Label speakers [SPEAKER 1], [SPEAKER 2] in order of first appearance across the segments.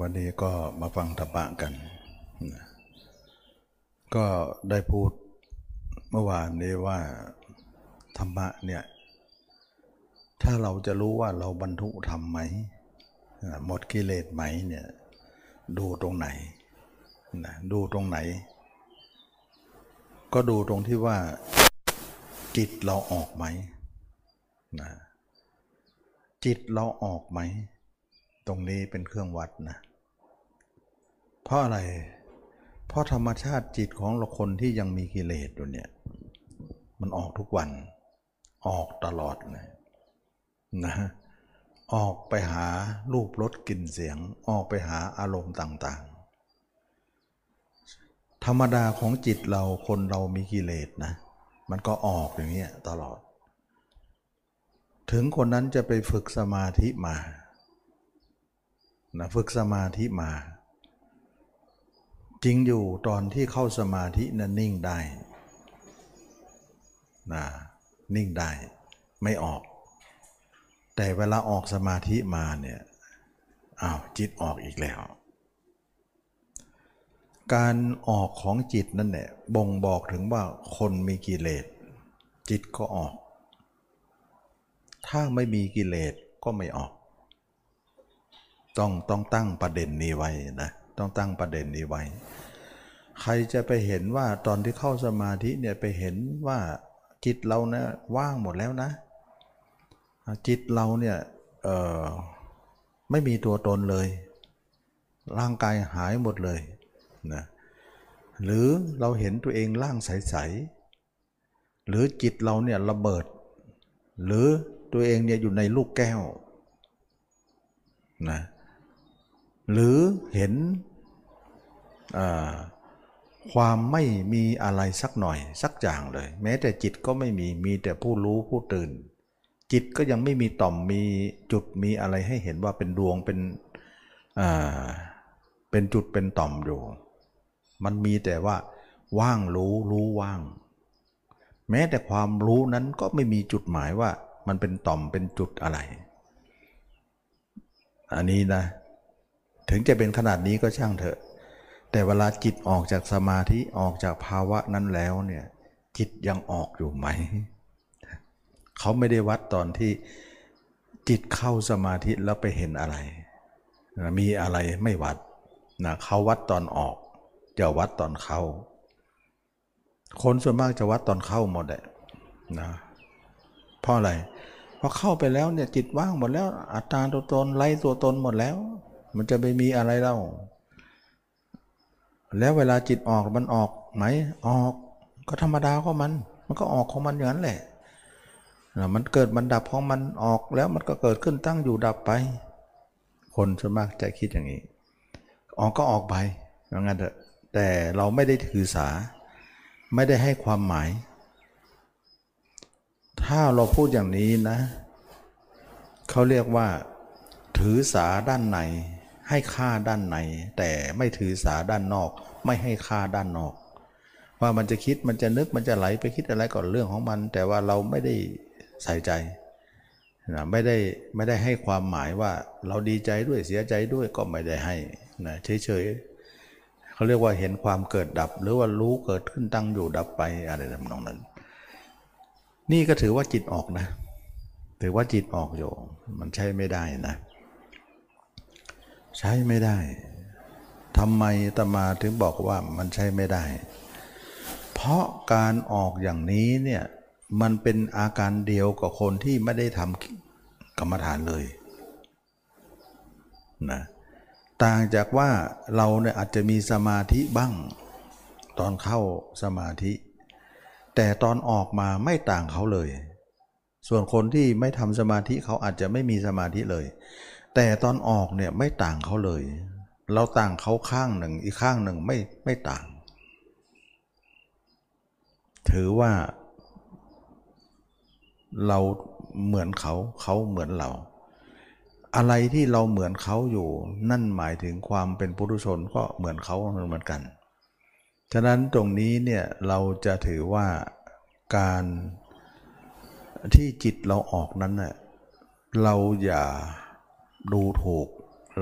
[SPEAKER 1] วันนี้ก็มาฟังธรรมะกัน ก็ได้พูดเมื่อวานนี้ว่าธรรมะเนี่ย ถ้าเราจะรู้ว่าเราบรรทุธรรมไหมหมดกิเลสไหมเนี่ย ดูตรงไหนนะดูตรงไหน ก็ดูตรงที่ว่าจิตเราออกไหมนะจิตเราออกไหม ตรงนี้เป็นเครื่องวัดนะ เพราะอะไร เพราะธรรมชาติจิตของเราคนที่ยังมีกิเลสอยู่เนี่ย มันออกทุกวัน ออกตลอดเลยนะออกไปหารูปรสกลิ่นเสียง ออกไปหาอารมณ์ต่างๆ ธรรมดาของจิตเราคนเรามีกิเลสนะ มันก็ออกอย่างเงี้ยตลอด ถึงคนนั้นจะไปฝึกสมาธิมา นะฝึกสมาธิมา จริงอยู่ตอนที่เข้าสมาธินั้นนิ่งได้นะนิ่งได้ไม่ออก แต่เวลาออกสมาธิมาเนี่ยอ้าวจิตออกอีกแล้ว การออกของจิตนั่นแหละบ่งบอกถึงว่าคนมีกิเลสจิตก็ออก ถ้าไม่มีกิเลสก็ไม่ออก ต้องต้องตั้งประเด็นนี้ไว้นะต้องตั้งประเด็นนี้ไว้ ใครจะไปเห็นว่าตอนที่เข้าสมาธิเนี่ยไปเห็นว่าจิตเราเนะว่างหมดแล้วนะ จิตเราเนี่ยไม่มีตัวตนเลย ร่างกายหายหมดเลยนะหรือเราเห็นตัวเองร่างใสๆหรือจิตเราเนี่ยระเบิด หรือตัวเองเนี่ยอยู่ในลูกแก้วนะ หรือเห็นความไม่มีอะไรสักหน่อยสักอย่างเลย แม้แต่จิตก็ไม่มีมีแต่ผู้รู้ผู้ตื่น จิตก็ยังไม่มีต่อมมีจุดมีอะไรให้เห็นว่าเป็นดวงเป็นเป็นจุดเป็นต่อมอยู่ มันมีแต่ว่า ว่างรู้รู้ว่าง แม้แต่ความรู้นั้นก็ไม่มีจุดหมายว่ามันเป็นต่อมเป็นจุดอะไร อันนี้นะ ถึงจะเป็นขนาดนี้ก็ช่างเถอะ แต่เวลาจิตออกจากสมาธิออกจากภาวะนั้นแล้วเนี่ยจิตยังออกอยู่ไหม เขาไม่ได้วัดตอนที่จิตเข้าสมาธิแล้วไปเห็นอะไร มีอะไรไม่วัดนะเขาวัดตอนออกจะวัดตอนเข้า คนส่วนมากจะวัดตอนเข้าหมดเลยนะเพราะอะไรพอเข้าไปแล้วเนี่ยจิตว่างหมดแล้วอัตตาตัวตนไล่ตัวตนหมดแล้ว มันจะไปมีอะไรเล่า แล้วเวลาจิตออกมันออกไหมออก ก็ธรรมดาของมัน มันก็ออกของมันอย่างนั้นแหละมันเกิดมันดับของมันออกแล้วมันก็เกิดขึ้นตั้งอยู่ดับไป คนส่วนมากจะคิดอย่างนี้ ออกก็ออกไปอย่างนั้นเถอะแต่เราไม่ได้ถือสา ไม่ได้ให้ความหมาย ถ้าเราพูดอย่างนี้นะ เขาเรียกว่า ถือสาด้านใน ให้ค่าด้านใน แต่ไม่ถือสาด้านนอก ไม่ให้ค่าด้านนอก ว่ามันจะคิดมันจะนึกมันจะไหลไปคิดอะไรก่อนเรื่องของมัน แต่ว่าเราไม่ได้ใส่ใจนะไม่ได้ไม่ได้ให้ความหมายว่าเราดีใจด้วยเสียใจด้วยก็ไม่ได้ให้นะเฉยๆเขาเรียกว่าเห็นความเกิดดับ หรือว่ารู้เกิดขึ้นตั้งอยู่ดับไปอะไรทำนองนั้น นี่ก็ถือว่าจิตออกนะ ถือว่าจิตออกอยู่มันใช้ไม่ได้นะ ใช้ไม่ได้ทำไมตมาถึงบอกว่ามันใช้ไม่ได้ เพราะการออกอย่างนี้เนี่ยมันเป็นอาการเดียวกับคนที่ไม่ได้ทำกรรมฐานเลยนะต่างจากว่าเราเนี่ยอาจจะมีสมาธิบ้าง ตอนเข้าสมาธิ แต่ตอนออกมาไม่ต่างเขาเลย ส่วนคนที่ไม่ทำสมาธิเขาอาจจะไม่มีสมาธิเลย แต่ตอนออกเนี่ยไม่ต่างเขาเลย เราต่างเขาข้างหนึ่งอีกข้างหนึ่งไม่ไม่ต่าง ถือว่าเราเหมือนเขาเขาเหมือนเรา อะไรที่เราเหมือนเขาอยู่ นั่นหมายถึงความเป็นปุถุชนก็เหมือนเขาเหมือนกัน ฉะนั้นตรงนี้เนี่ยเราจะถือว่าการที่จิตเราออกนั้นเน่ยเราอย่า ดูถูก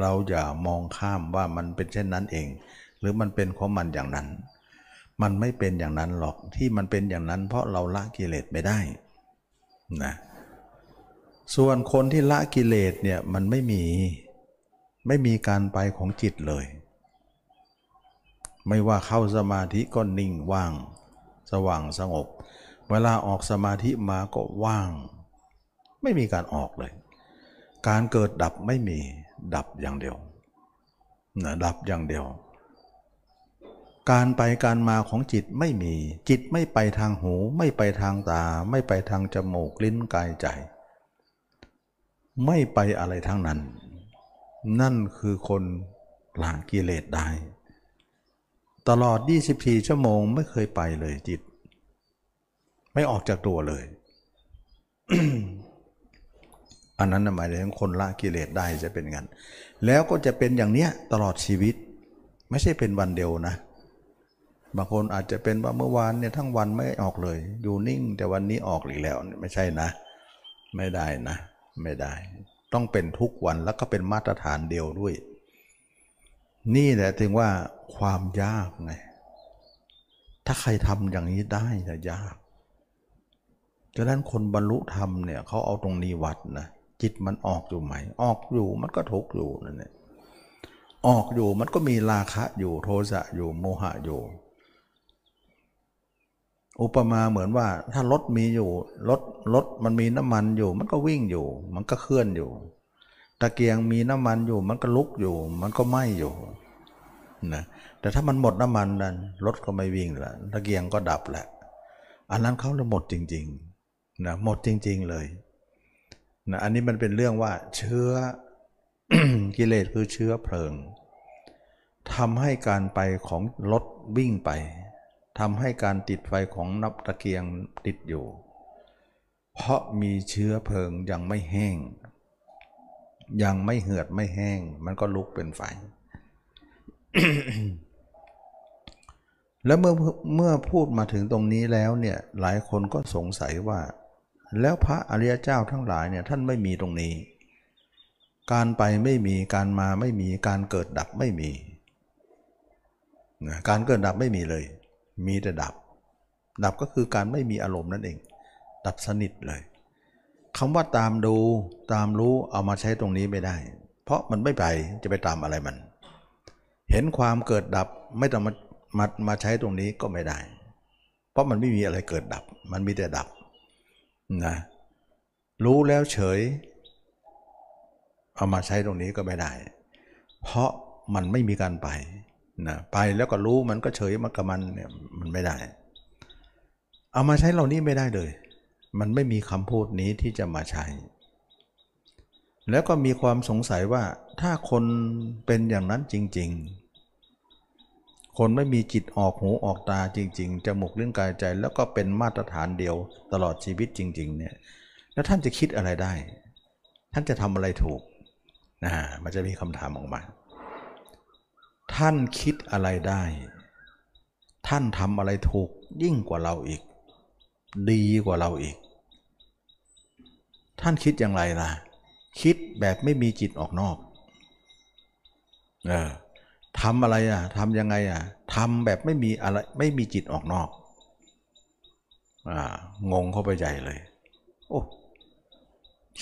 [SPEAKER 1] เราอย่ามองข้ามว่ามันเป็นเช่นนั้นเอง หรือมันเป็นของมันอย่างนั้น มันไม่เป็นอย่างนั้นหรอกที่มันเป็นอย่างนั้น เพราะเราละกิเลสไม่ได้นะส่วนคนที่ละกิเลสเนี่ยมันไม่มีไม่มีการไปของจิตเลย ไม่ว่าเข้าสมาธิก็นิ่งว่าง สว่างสงบ เวลาออกสมาธิมาก็ว่าง ไม่มีการออกเลย การเกิดดับไม่มี ดับอย่างเดียวนะดับอย่างเดียว การไปการมาของจิตไม่มี จิตไม่ไปทางหู ไม่ไปทางตา ไม่ไปทางจมูกลิ้นกายใจ ไม่ไปอะไรทั้งนั้น นั่นคือคนละกิเลสได้ ตลอด 24 ชั่วโมงไม่เคยไปเลยจิต ไม่ออกจากตัวเลย อันนั้นหมายถึงคนละกิเลสได้จะเป็นงั้น แล้วก็จะเป็นอย่างเนี้ยตลอดชีวิต ไม่ใช่เป็นวันเดียวนะ บางคนอาจจะเป็นว่าเมื่อวานเนี่ยทั้งวันไม่ออกเลย อยู่นิ่งแต่วันนี้ออกอีกแล้วไม่ใช่นะ ไม่ได้นะ ไม่ได้ ต้องเป็นทุกวันแล้วก็เป็นมาตรฐานเดียวด้วย นี่แหละถึงว่าความยากไงถ้าใครทำอย่างนี้ได้จะยากฉะนั้นคนบรรลุธรรมเนี่ยเขาเอาตรงนี้วัดนะ จิตมันออกอยู่ไหม ออกอยู่มันก็ทุกข์อยู่นั่นแหละออกอยู่มันก็มีราคะอยู่โทสะอยู่โมหะอยู่ อุปมาเหมือนว่าถ้ารถมีอยู่รถรถมันมีน้ำมันอยู่ มันก็วิ่งอยู่ มันก็เคลื่อนอยู่ ตะเกียงมีน้ำมันอยู่ มันก็ลุกอยู่ มันก็ไหม้อยู่นะแต่ถ้ามันหมดน้ำมันนั้นรถก็ไม่วิ่งละตะเกียงก็ดับแหละอันนั้นเขาเลยหมดจริงๆนะหมดจริง ๆเลย นะอันนี้มันเป็นเรื่องว่าเชื้อกิเลสคือเชื้อเพลิงทำให้การไปของรถวิ่งไปทำให้การติดไฟของนับตะเกียงติดอยู่ เพราะมีเชื้อเพลิงยังไม่แห้ง ยังไม่เหือดไม่แห้ง มันก็ลุกเป็นไฟ แล้วเมื่อเมื่อพูดมาถึงตรงนี้แล้วเนี่ยหลายคนก็สงสัยว่า แล้วพระอริยเจ้าทั้งหลายเนี่ยท่านไม่มีตรงนี้ การไปไม่มีการมาไม่มีการเกิดดับไม่มีการเกิดดับไม่มีเลย มีแต่ดับ ดับก็คือการไม่มีอารมณ์นั่นเอง ดับสนิทเลยคำว่าตามดูตามรู้เอามาใช้ตรงนี้ไม่ได้ เพราะมันไม่ไปจะไปตามอะไรมัน เห็นความเกิดดับไม่ต้องมามามาใช้ตรงนี้ก็ไม่ได้ เพราะมันไม่มีอะไรเกิดดับ มันมีแต่ดับ นะรู้แล้วเฉย เอามาใช้ตรงนี้ก็ไม่ได้ เพราะมันไม่มีการไปนะไปแล้วก็รู้มันก็เฉยมันกับมันเนี่ยมันไม่ได้ เอามาใช้เหล่านี้ไม่ได้เลย มันไม่มีคำพูดนี้ที่จะมาใช้ แล้วก็มีความสงสัยว่าถ้าคนเป็นอย่างนั้นจริง ๆ คนไม่มีจิตออกหูออกตาจริง ๆจมูกเรื่องกายใจ แล้วก็เป็นมาตรฐานเดียวตลอดชีวิตจริง ๆ เนี่ย แล้วท่านจะคิดอะไรได้ ท่านจะทำอะไรถูกนะมันจะมีคำถามออกมา ท่านคิดอะไรได้ ท่านทำอะไรถูกยิ่งกว่าเราอีก ดีกว่าเราอีก ท่านคิดอย่างไรล่ะ คิดแบบไม่มีจิตออกนอก เออ ทำอะไรอะทำยังไงอะทำแบบไม่มีอะไรไม่มีจิตออกนอกอ่างงเข้าไปใหญ่เลย โอ้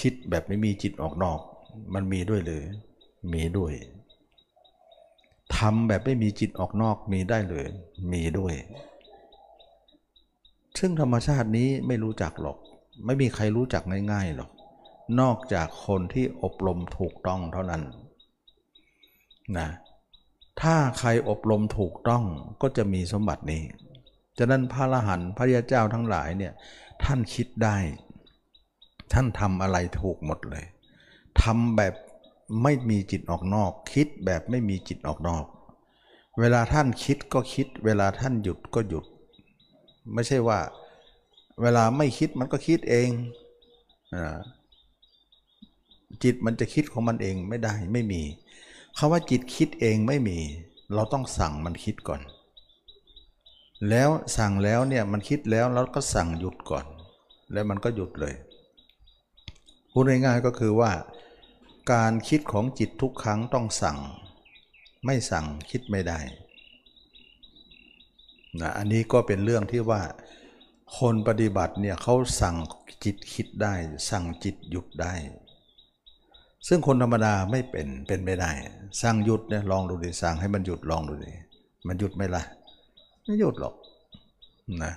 [SPEAKER 1] คิดแบบไม่มีจิตออกนอก มันมีด้วยหรือมีด้วยทำแบบไม่มีจิตออกนอกมีได้เลย มีด้วย ซึ่งธรรมชาตินี้ไม่รู้จักหรอก ไม่มีใครรู้จักง่ายๆหรอก นอกจากคนที่อบรมถูกต้องเท่านั้นนะ ถ้าใครอบรมถูกต้องก็จะมีสมบัตินี้ ฉะนั้นพระอรหันต์พระยาเจ้าทั้งหลายเนี่ยท่านคิดได้ ท่านทำอะไรถูกหมดเลยทำแบบไม่มีจิตออกนอก คิดแบบไม่มีจิตออกนอก เวลาท่านคิดก็คิด เวลาท่านหยุดก็หยุด ไม่ใช่ว่า เวลาไม่คิดมันก็คิดเองจิตมันจะคิดของมันเองไม่ได้ไม่มี คาว่าจิตคิดเองไม่มี เราต้องสั่งมันคิดก่อน แล้วสั่งแล้วเนี่ยมันคิดแล้วเราก็สั่งหยุดก่อน แล้วมันก็หยุดเลยพูดง่ายๆก็คือว่า การคิดของจิตทุกครั้งต้องสั่ง ไม่สั่งคิดไม่ได้นะอันนี้ก็เป็นเรื่องที่ว่า คนปฏิบัติเนี่ยเขาสั่งจิตคิดได้ สั่งจิตหยุดได้ ซึ่งคนธรรมดาไม่เป็นเป็นไม่ได้สั่งหยุดเนี่ยลองดูดิสั่งให้มันหยุดลองดูดิมันหยุดไหมล่ะไม่หยุดหรอกนะ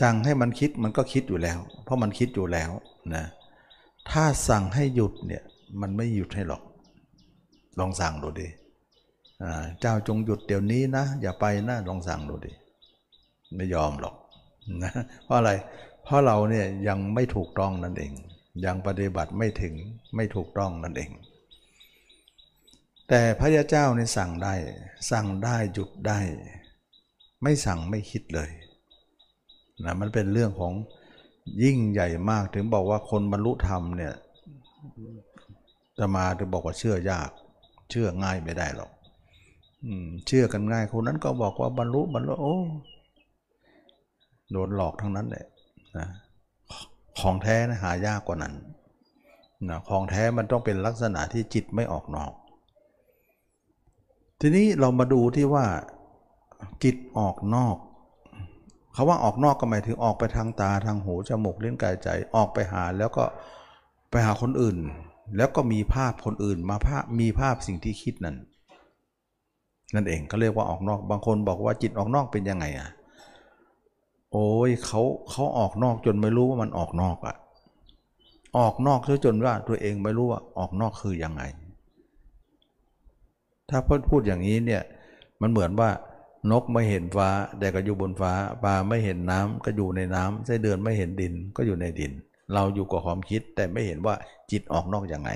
[SPEAKER 1] สั่งให้มันคิดมันก็คิดอยู่แล้ว เพราะมันคิดอยู่แล้วนะถ้าสั่งให้หยุดเนี่ยมันไม่หยุดให้หรอก ลองสั่งดูดิเจ้าจงหยุดเดี๋ยวนี้นะ อย่าไปนะลองสั่งดูดิไม่ยอมหรอกนะเพราะอะไรเพราะเราเนี่ยยังไม่ถูกต้องนั่นเอง ยังปฏิบัติไม่ถึงไม่ถูกต้องนั่นเอง แต่พระยาเจ้าเนี่สั่งได้ สั่งได้หยุดได้ ไม่สั่งไม่คิดเลยนะมันเป็นเรื่องของยิ่งใหญ่มากถึงบอกว่าคนบรรลุธรรมเนี่ยจะมาถึงบอกว่าเชื่อยาก เชื่อง่ายไม่ได้หรอกเชื่อกันง่ายคนนั้นก็บอกว่าบรรลุบรรลุโอ้โดนหลอกทั้งนั้นเลยนะ ของแท้นะหายากกว่านั้นนะของแท้มันต้องเป็นลักษณะที่จิตไม่ออกนอก ทีนี้เรามาดูที่ว่าจิตออกนอกเขาว่าออกนอกก็หมายถึงออกไปทางตาทางหูจมูกเลี้ยงกายใจออกไปหาแล้วก็ไปหาคนอื่น แล้วก็มีภาพคนอื่นมาภาพมีภาพสิ่งที่คิดนั่นนั่นเองเขาเรียกว่าออกนอกบางคนบอกว่าจิตออกนอกเป็นยังไงอะ โอ้ยเขาเขาออกนอกจนไม่รู้ว่ามันออกนอกอะออกนอกจนว่าตัวเองไม่รู้ว่าออกนอกคือยังไง ถ้าพูดพูดอย่างนี้เนี่ยมันเหมือนว่านกไม่เห็นฟ้าแต่ก็อยู่บนฟ้าปลาไม่เห็นน้ำก็อยู่ในน้ำไส้เดือนไม่เห็นดินก็อยู่ในดิน เราอยู่กับความคิดแต่ไม่เห็นว่าจิตออกนอกอย่างไง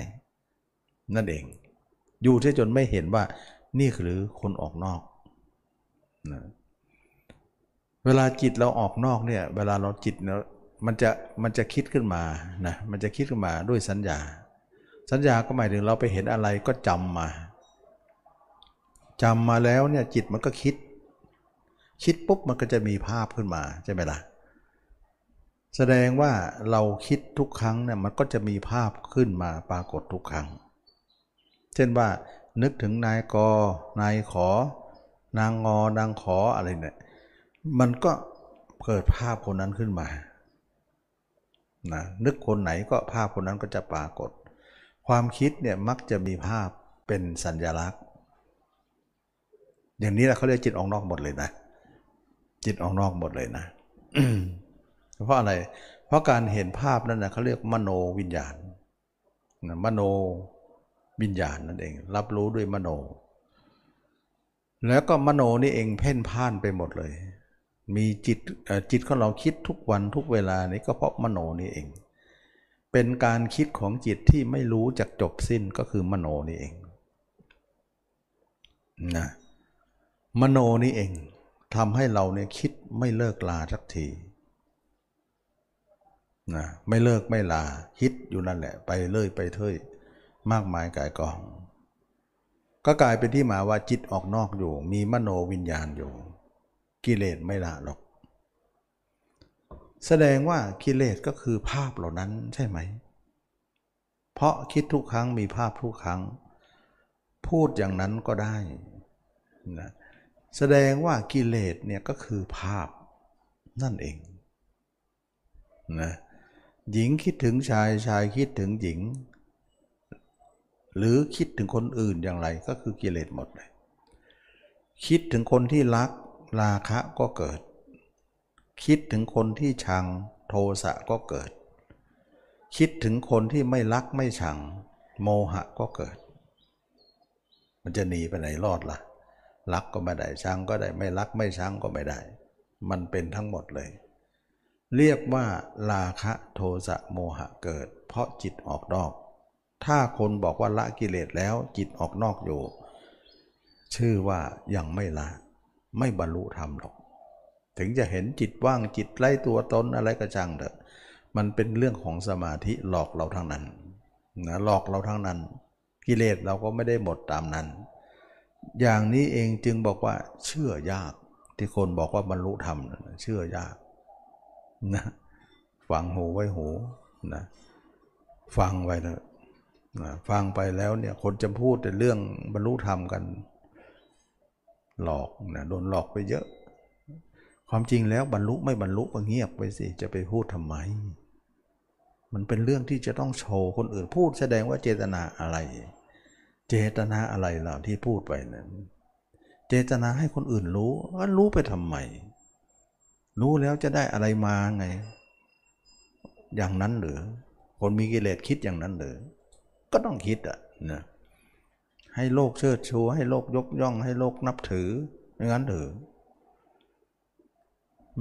[SPEAKER 1] นั่นเอง อยู่ที่จนไม่เห็นว่านี่คือคนออกนอกนะ เวลาจิตเราออกนอกเนี่ย เวลาเราจิตเนี่ยมันจะมันจะคิดขึ้นมานะมันจะคิดขึ้นมาด้วยสัญญา สัญญาก็หมายถึงเราไปเห็นอะไรก็จำมาจำมาแล้วเนี่ยจิตมันก็คิด คิดปุ๊บมันก็จะมีภาพขึ้นมาใช่ไหมล่ะแสดงว่าเราคิดทุกครั้งเนี่ยมันก็จะมีภาพขึ้นมาปรากฏทุกครั้ง เช่นว่านึกถึงนายกนายขอนางงอนางขออะไรเนี่ย มันก็เกิดภาพคนนั้นขึ้นมานะนึกคนไหนก็ภาพคนนั้นก็จะปรากฏ ความคิดเนี่ยมักจะมีภาพเป็นสัญญลักษณ์ อย่างนี้แหละเขาเรียกจิตออกนอกหมดเลยนะ จิตออกนอกหมดเลยนะ เพราะอะไร เพราะการเห็นภาพนั่นนะเขาเรียกมโนวิญญาณนะมโนวิญญาณนั่นเอง รับรู้ด้วยมโน แล้วก็มโนนี่เองเพ่นพ่านไปหมดเลย มีจิตจิตของเราคิดทุกวันทุกเวลานี้ก็เพราะมโนนี่เอง เป็นการคิดของจิตที่ไม่รู้จักจบสิ้นก็คือมโนนี่เองนะมโนนี่เองทำให้เราเนี่ยคิดไม่เลิกลาสักทีนะไม่เลิกไม่ลาคิดอยู่นั่นแหละ ไปเลื่อยไปเท่ยมากมายกายกอง ก็กลายเป็นที่มาว่าจิตออกนอกอยู่ มีมโนวิญญาณอยู่ กิเลสไม่ละหรอก แสดงว่ากิเลสก็คือภาพเหล่านั้นใช่ไหม เพราะคิดทุกครั้งมีภาพทุกครั้ง พูดอย่างนั้นก็ได้นะแสดงว่ากิเลสเนี่ยก็คือภาพนั่นเองนะหญิงคิดถึงชายชายคิดถึงหญิง หรือคิดถึงคนอื่นอย่างไรก็คือกิเลสหมดเลยคิดถึงคนที่รัก ราคะก็เกิด คิดถึงคนที่ชังโทสะก็เกิด คิดถึงคนที่ไม่รักไม่ชัง โมหะก็เกิด มันจะหนีไปไหนรอดละ่ะ รักก็ไม่ได้ชังก็ได้ไม่รักไม่ชังก็ไม่ได้ มันเป็นทั้งหมดเลย เรียกว่าราคะโทสะโมหะเกิด เพราะจิตออกนอก ถ้าคนบอกว่าละกิเลสแล้วจิตออกนอกอยู่ ชื่อว่ายังไม่ละ ไม่บรรลุธรรมหรอก ถึงจะเห็นจิตว่างจิตไล่ตัวตนอะไรก็ช่างเถอะ มันเป็นเรื่องของสมาธิหลอกเราทั้งนั้นนะหลอกเราทั้งนั้น กิเลสเราก็ไม่ได้หมดตามนั้น อย่างนี้เองจึงบอกว่าเชื่อยาก ที่คนบอกว่าบรรลุธรรมเชื่อยากนะฟังหูไว้หูนะฟังไว้นะนะฟังไปแล้วเนี่ยคนจะพูดแต่เรื่องบรรลุธรรมกัน หลอกนะโดนหลอกไปเยอะ ความจริงแล้วบรรลุไม่บรรลุก็เงียบไปสิจะไปพูดทำไม มันเป็นเรื่องที่จะต้องโชว์คนอื่นพูดแสดงว่าเจตนาอะไร เจตนาอะไรล่ะที่พูดไปนั้น เจตนาให้คนอื่นรู้ว่ารู้ไปทำไม รู้แล้วจะได้อะไรมาไง อย่างนั้นหรือคนมีกิเลสคิดอย่างนั้นหรือก็ต้องคิดอะนะ ให้โลกเชิดชู ให้โลกยกย่อง ให้โลกนับถืออย่างนั้นหรือ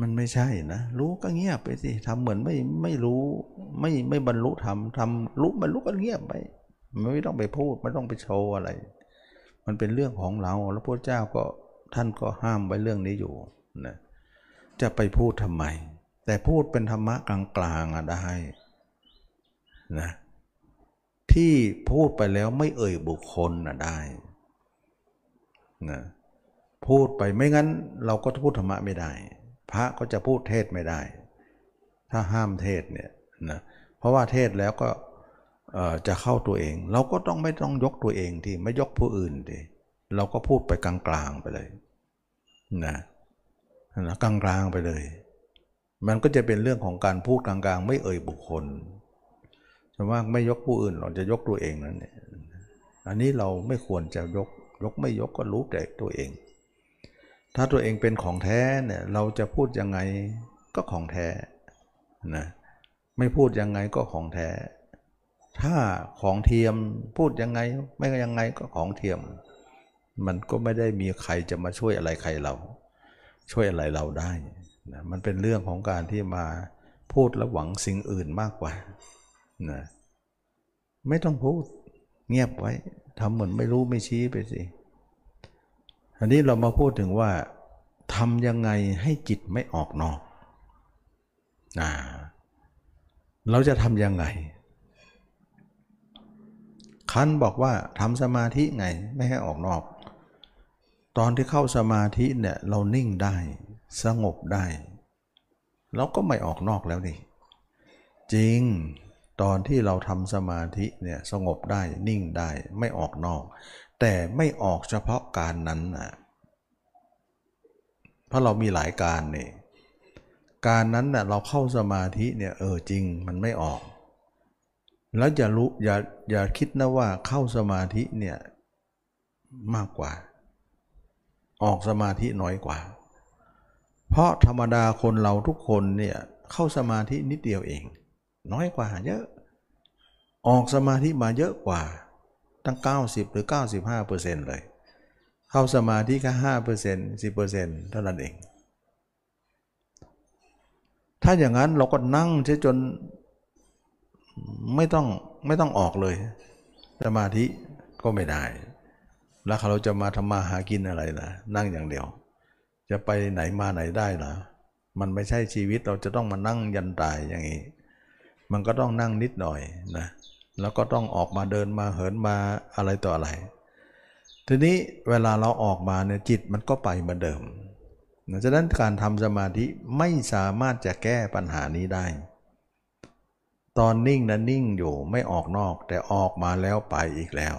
[SPEAKER 1] มันไม่ใช่นะ รู้ก็เงียบไปสิทำเหมือนไม่ไม่รู้ ไม่ไม่บรรลุทำทำรู้บรรลุก็เงียบไปไม่ต้องไปพูดไม่ต้องไปโชว์อะไร มันเป็นเรื่องของเราแล้วพระเจ้าก็ท่านก็ห้ามไว้เรื่องนี้อยู่นะจะไปพูดทำไม แต่พูดเป็นธรรมะกลางๆอะได้นะ ที่พูดไปแล้วไม่เอ่ยบุคคลน่ะได้นะพูดไปไม่งั้นเราก็พูดธรรมะไม่ได้ พระก็จะพูดเทศไม่ได้ ถ้าห้ามเทศเนี่ยนะเพราะว่าเทศแล้วก็จะเข้าตัวเอง เราก็ต้องไม่ต้องยกตัวเองที่ไม่ยกผู้อื่นทีเราก็พูดไปกลางๆไปเลยนะนะกลางๆไปเลย มันก็จะเป็นเรื่องของการพูดกลางๆ ไม่เอ่ยบุคคล แต่ว่าไม่ยกผู้อื่นเราจะยกตัวเองนั่นเนี่ยอันนี้เราไม่ควรจะยก ยกไม่ยกก็รู้แต่ตัวเอง ถ้าตัวเองเป็นของแท้เนี่ยเราจะพูดยังไงก็ของแท้นะไม่พูดยังไงก็ของแท้ ถ้าของเทียมพูดยังไง ไม่ยังไงก็ของเทียม มันก็ไม่ได้มีใครจะมาช่วยอะไรใครเรา ช่วยอะไรเราได้นะมันเป็นเรื่องของการที่มาพูดและหวังสิ่งอื่นมากกว่า นะไม่ต้องพูด เงียบไว้ทำเหมือนไม่รู้ไม่ชี้ไปสิอันนี้เรามาพูดถึงว่าทำยังไงให้จิตไม่ออกนอกนะเราจะทำยังไงคันบอกว่าทำสมาธิไงไม่ให้ออกนอก ตอนที่เข้าสมาธิเนี่ยเรานิ่งได้สงบได้ เราก็ไม่ออกนอกแล้วนี่จริง ตอนที่เราทำสมาธิเนี่ยสงบได้นิ่งได้ไม่ออกนอก แต่ไม่ออกเฉพาะการนั้นนะเพราะเรามีหลายการเนี่ยการนั้นเน่ยเราเข้าสมาธิเนี่ยเออจริงมันไม่ออก แล้วอย่ารู้อย่าอย่าคิดนะว่าเข้าสมาธิเนี่ยมากกว่า ออกสมาธิน้อยกว่า เพราะธรรมดาคนเราทุกคนเนี่ยเข้าสมาธินิดเดียวเอง น้อยกว่าเยอะ ออกสมาธิมาเยอะกว่าตั้ง 90 หรือ 95เปอร์เซ็นต์เลย เข้าสมาธิแค่5เปอร์เซ็นต์10เปอร์เซ็นต์เท่านั้นเอง ถ้าอย่างนั้นเราก็นั่งใช้จนไม่ต้องไม่ต้องออกเลย สมาธิก็ไม่ได้ แล้วเราจะมาทำมาหากินอะไรล่ะ นั่งอย่างเดียว จะไปไหนมาไหนได้ล่ะ มันไม่ใช่ชีวิตเราจะต้องมานั่งยันตายอย่างนี้ มันก็ต้องนั่งนิดหน่อยนะแล้วก็ต้องออกมาเดินมาเหินมาอะไรต่ออะไร ทีนี้เวลาเราออกมาเนี่ยจิตมันก็ไปเหมือนเดิมนะฉะนั้นการทำสมาธิไม่สามารถจะแก้ปัญหานี้ได้ ตอนนิ่งนะนิ่งอยู่ไม่ออกนอกแต่ออกมาแล้วไปอีกแล้ว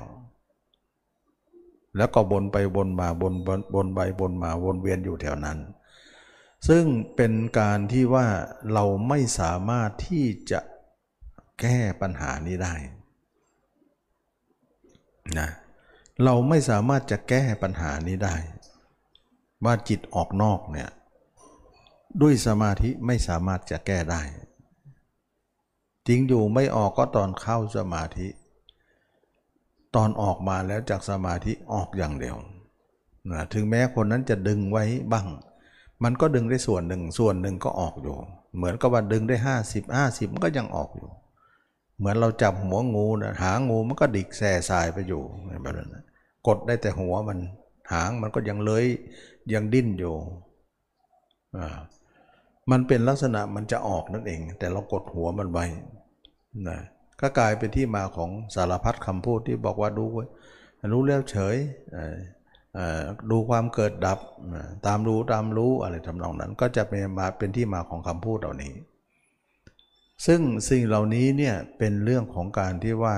[SPEAKER 1] แล้วก็บนไปบนมาบนบนบนไปบนมาวนเวียนอยู่แถวนั้น ซึ่งเป็นการที่ว่าเราไม่สามารถที่จะ แก้ปัญหานี้ได้นะเราไม่สามารถจะแก้ปัญหานี้ได้ ว่าจิตออกนอกเนี่ยด้วยสมาธิไม่สามารถจะแก้ได้ จริงอยู่ไม่ออกก็ตอนเข้าสมาธิ ตอนออกมาแล้วจากสมาธิออกอย่างเดียวนะถึงแม้คนนั้นจะดึงไว้บ้าง มันก็ดึงได้ส่วนหนึ่งส่วนหนึ่งก็ออกอยู่ เหมือนกับว่าดึงได้ 50 50มันก็ยังออกอยู่ เหมือนเราจับหัวงูนะหางงูมันก็ดิกแส่สายไปอยู่แบบนั้นกดได้แต่หัวมันหางมันก็ยังเลอยยังดิ้นอยู่อ่ามันเป็นลักษณะมันจะออกนั่นเอง แต่เรากดหัวมันไว้นะก็กลายเป็นที่มาของสารพัดคำพูดที่บอกว่าดูรู้แล้วเฉยดูความเกิดดับตามรู้ตามรู้อะไรทำนองนั้น ก็จะเป็นมาเป็นที่มาของคำพูดเหล่านี้ ซึ่งสิ่งเหล่านี้เนี่ยเป็นเรื่องของการที่ว่า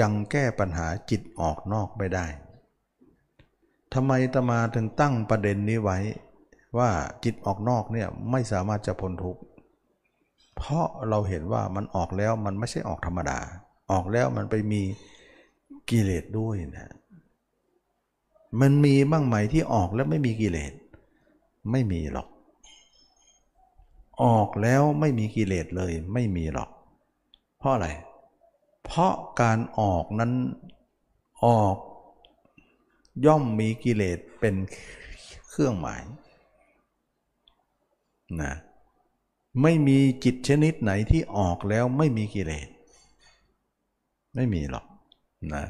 [SPEAKER 1] ยังแก้ปัญหาจิตออกนอกไม่ได้ทำไมตมาถึงตั้งประเด็นนี้ไว้ ว่าจิตออกนอกเนี่ยไม่สามารถจะพ้นทุกข์เพราะเราเห็นว่ามันออกแล้วมันไม่ใช่ออกธรรมดา ออกแล้วมันไปมีกิเลสด้วยนะมันมีบ้างไหมที่ออกแล้วไม่มีกิเลสไม่มีหรอก ออกแล้วไม่มีกิเลสเลยไม่มีหรอก เพราะอะไร เพราะการออกนั้นออกย่อมมีกิเลสเป็นเครื่องหมายนะไม่มีจิตชนิดไหนที่ออกแล้วไม่มีกิเลส ไม่มีหรอกนะ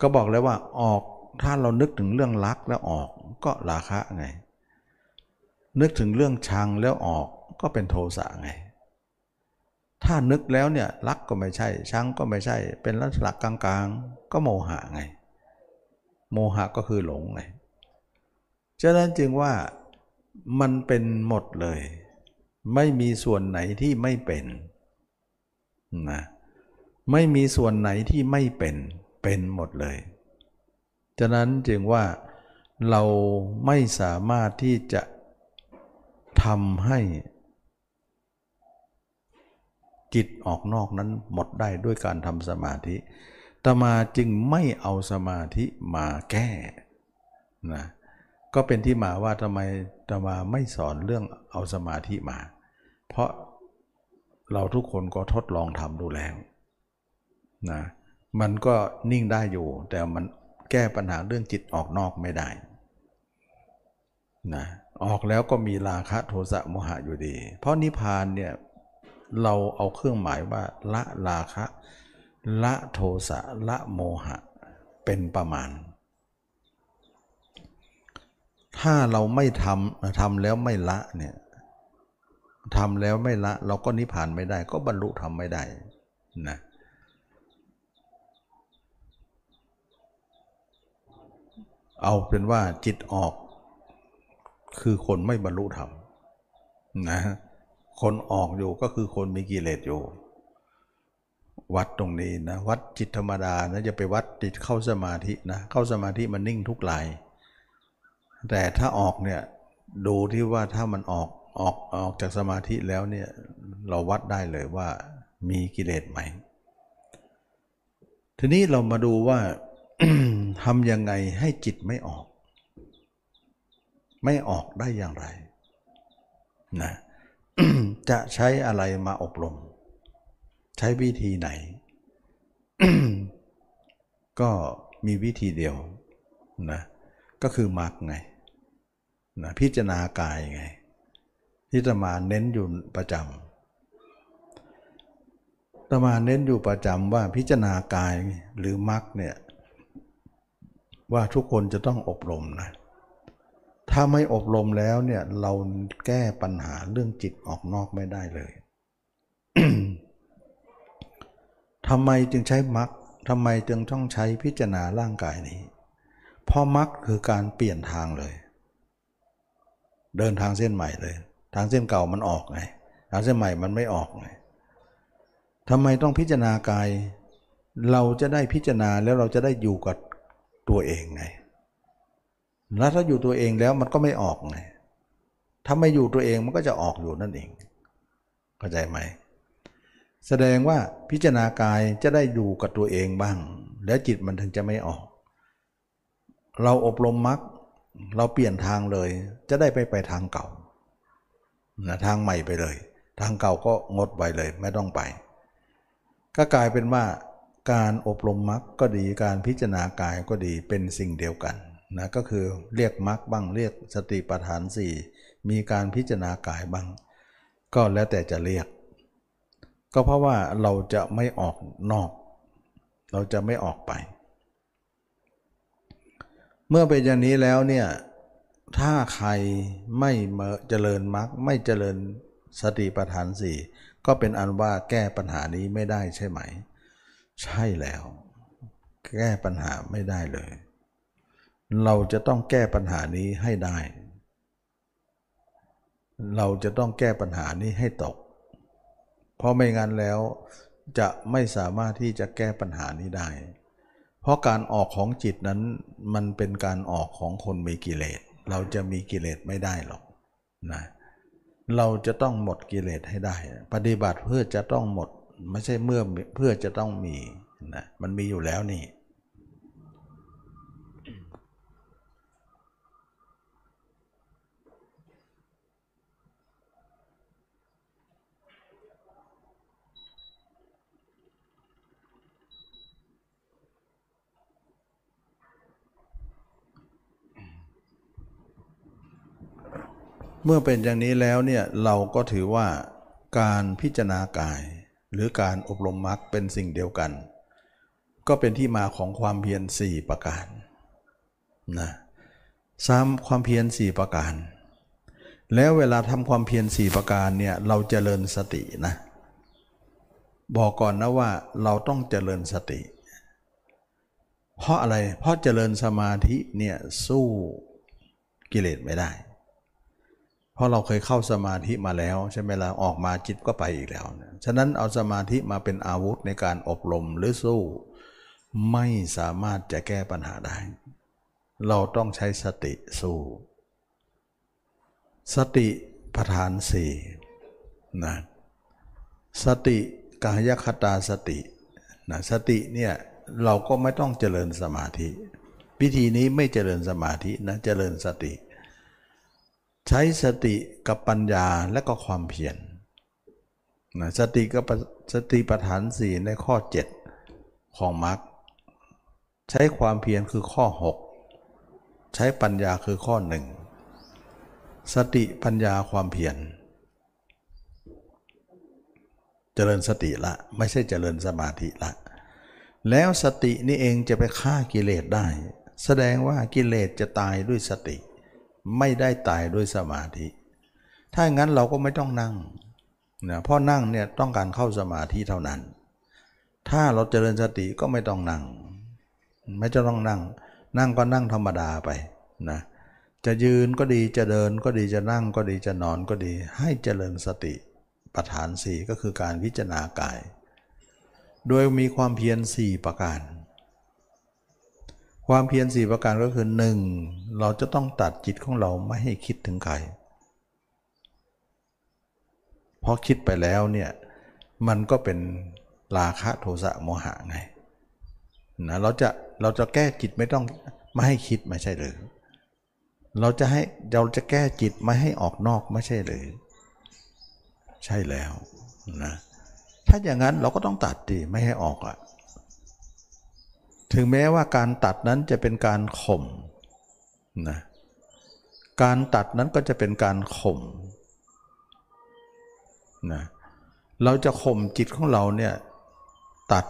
[SPEAKER 1] ก็บอกแล้วว่าออกถ้าเรานึกถึงเรื่องรักแล้วออกก็ราคะไง นึกถึงเรื่องชังแล้วออก ก็เป็นโทสะไง ถ้านึกแล้วเนี่ยรักก็ไม่ใช่ชังก็ไม่ใช่ เป็นลักษณะกลางๆ ก็โมหะไง โมหะก็คือหลงไงฉะนั้นจึงว่ามันเป็นหมดเลย ไม่มีส่วนไหนที่ไม่เป็นนะไม่มีส่วนไหนที่ไม่เป็นเป็นหมดเลย ฉะนั้นจึงว่าเราไม่สามารถที่จะทำให้ จิตออกนอกนั้นหมดได้ด้วยการทำสมาธิตมาจึงไม่เอาสมาธิมาแก้นะก็เป็นที่มาว่าทำไมตมาไม่สอนเรื่องเอาสมาธิมา เพราะเราทุกคนก็ทดลองทำดูแล้วนะมันก็นิ่งได้อยู่ แต่มันแก้ปัญหาเรื่องจิตออกนอกไม่ได้นะออกแล้วก็มีราคะโทสะโมหะอยู่ดี เพราะนิพพานเนี่ย เราเอาเครื่องหมายว่า ละราคะ ละโทสะละโมหะ เป็นประมาณ ถ้าเราไม่ทำทำแล้วไม่ละเนี่ยทำแล้วไม่ละ เราก็นิพพานไม่ได้ ก็บรรลุทำไม่ได้นะเอาเป็นว่าจิตออก คือคนไม่บรรลุธรรมนะ คนออกอยู่ก็คือคนมีกิเลสอยู่ วัดตรงนี้นะวัดจิตธรรมดานะจะไปวัดจิตเข้าสมาธินะเข้าสมาธิมันนิ่งทุกลายแต่ถ้าออกเนี่ยดูที่ว่าถ้ามันออกออกออกจากสมาธิแล้วเนี่ยเราวัดได้เลยว่ามีกิเลสไหม ทีนี้เรามาดูว่าทำยังไงให้จิตไม่ออก ไม่ออกได้อย่างไรนะ จะใช้อะไรมาอบรม ใช้วิธีไหน ก็มีวิธีเดียวนะก็คือมรรคไงนะพิจารณากายไง ที่ตมาเน้นอยู่ประจำตมาเน้นอยู่ประจำว่าพิจารณากายหรือมรรคเนี่ยว่าทุกคนจะต้องอบรมนะ ถ้าไม่อบรมแล้วเนี่ยเราแก้ปัญหาเรื่องจิตออกนอกไม่ได้เลยทำไมจึงใช้มรรคทำไมจึงต้องใช้พิจารณาร่างกายนี้ เพราะมรรคคือการเปลี่ยนทางเลย เดินทางเส้นใหม่เลย ทางเส้นเก่ามันออกไง ทางเส้นใหม่มันไม่ออกไงทำไมต้องพิจารณากาย เราจะได้พิจารณาแล้วเราจะได้อยู่กับตัวเองไง แล้วถ้าอยู่ตัวเองแล้วมันก็ไม่ออกไงถ้าไม่อยู่ตัวเองมันก็จะออกอยู่นั่นเอง เข้าใจไหม แสดงว่าพิจารณากายจะได้อยู่กับตัวเองบ้าง แล้วจิตมันถึงจะไม่ออก เราอบรมมรรคเราเปลี่ยนทางเลย จะได้ไปไปทางเก่านะทางใหม่ไปเลย ทางเก่าก็งดไปเลย ไม่ต้องไป ก็กลายเป็นว่าการอบรมมรรคก็ดีการพิจารณากายก็ดีเป็นสิ่งเดียวกัน นะก็คือเรียกมรรคบ้างเรียกสติปัฏฐานสี่มีการพิจารณากายบ้าง ก็แล้วแต่จะเรียก ก็เพราะว่าเราจะไม่ออกนอก เราจะไม่ออกไป เมื่อเป็นอย่างนี้แล้วเนี่ยถ้าใครไม่เจริญมรรคไม่เจริญสติปัฏฐานสี่ก็เป็นอันว่าแก้ปัญหานี้ไม่ได้ใช่ไหม ใช่แล้ว แก้ปัญหาไม่ได้เลย เราจะต้องแก้ปัญหานี้ให้ได้ เราจะต้องแก้ปัญหานี้ให้ตก เพราะไม่งั้นแล้วจะไม่สามารถที่จะแก้ปัญหานี้ได้ เพราะการออกของจิตนั้นมันเป็นการออกของคนมีกิเลส เราจะมีกิเลสไม่ได้หรอกนะเราจะต้องหมดกิเลสให้ได้ ปฏิบัติเพื่อจะต้องหมด ไม่ใช่เมื่อเพื่อจะต้องมีนะมันมีอยู่แล้วนี่ เมื่อเป็นอย่างนี้แล้วเนี่ยเราก็ถือว่าการพิจารณากาย หรือการอบรมมรรคเป็นสิ่งเดียวกัน ก็เป็นที่มาของความเพียรสี่ประการนะซ้ำความเพียรสี่ประการ แล้วเวลาทำความเพียรสี่ประการเนี่ยเราจเจริญสตินะบอกก่อนนะว่าเราต้องเจริญสติ เพราะอะไรเพราะเจริญสมาธิเนี่ยสู้กิเลสไม่ได้ เพราะเราเคยเข้าสมาธิมาแล้วใช่ไหมละ่ะออกมาจิตก็ไปอีกแล้วฉะนั้นเอาสมาธิมาเป็นอาวุธในการอบรมหรือสู้ ไม่สามารถจะแก้ปัญหาได้ เราต้องใช้สติสู้ สติประธานสี่นะสติกายคตาสตินะสติเนี่ยเราก็ไม่ต้องเจริญสมาธิวิธีนี้ไม่เจริญสมาธินะเจริญสติ ใช้สติกับปัญญาและก็ความเพียรนะสติกับสติปัฏฐานสี่ในข้อ 7 ของมรรคใช้ความเพียรคือข้อ 6 ใช้ปัญญาคือข้อหนึ่งสติปัญญาความเพียรเจริญสติละ ไม่ใช่เจริญสมาธิละ แล้วสตินี่เองจะไปฆ่ากิเลสได้ แสดงว่ากิเลสจะตายด้วยสติ ไม่ได้ตายด้วยสมาธิ ถ้าอย่างนั้นเราก็ไม่ต้องนั่งนะเพราะนั่งเนี่ยต้องการเข้าสมาธิเท่านั้น ถ้าเราเจริญสติก็ไม่ต้องนั่ง ไม่จะต้องนั่ง นั่งก็นั่งธรรมดาไปนะจะยืนก็ดีจะเดินก็ดีจะนั่งก็ดีจะนอนก็ดี ให้เจริญสติประธานสี่ก็คือการพิจารณากาย โดยมีความเพียรสี่ประการ ความเพียรสี่ประการก็คือหนึ่งเราจะต้องตัดจิตของเราไม่ให้คิดถึงใครเพราะคิดไปแล้วเนี่ยมันก็เป็นราคะโทสะโมหะไงนะเราจะเราจะแก้จิตไม่ต้องไม่ให้คิดไม่ใช่หรือ เราจะให้เราจะแก้จิตไม่ให้ออกนอกไม่ใช่หรือ ใช่แล้วนะถ้าอย่างนั้นเราก็ต้องตัดดีไม่ให้ออกอะ่ะ ถึงแม้ว่าการตัดนั้นจะเป็นการข่มนะการตัดนั้นก็จะเป็นการข่มนะเราจะข่มจิตของเราเนี่ยตัด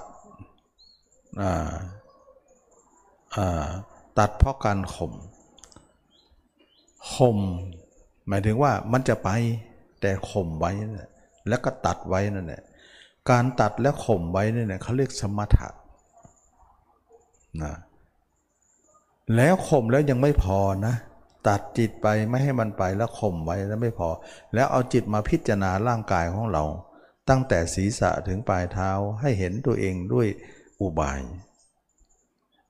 [SPEAKER 1] ตัดเพราะการข่มข่มหมายถึงว่ามันจะไปแต่ข่มไว้แล้วก็ตัดไว้นั่นแหละการตัดและข่มไว้นี่ยเขาเรียกสมถะ นะแล้วข่มแล้วยังไม่พอนะ ตัดจิตไปไม่ให้มันไปแล้วข่มไว้แล้วไม่พอ แล้วเอาจิตมาพิจารณาร่างกายของเรา ตั้งแต่ศีรษะถึงปลายเท้าให้เห็นตัวเองด้วยอุบาย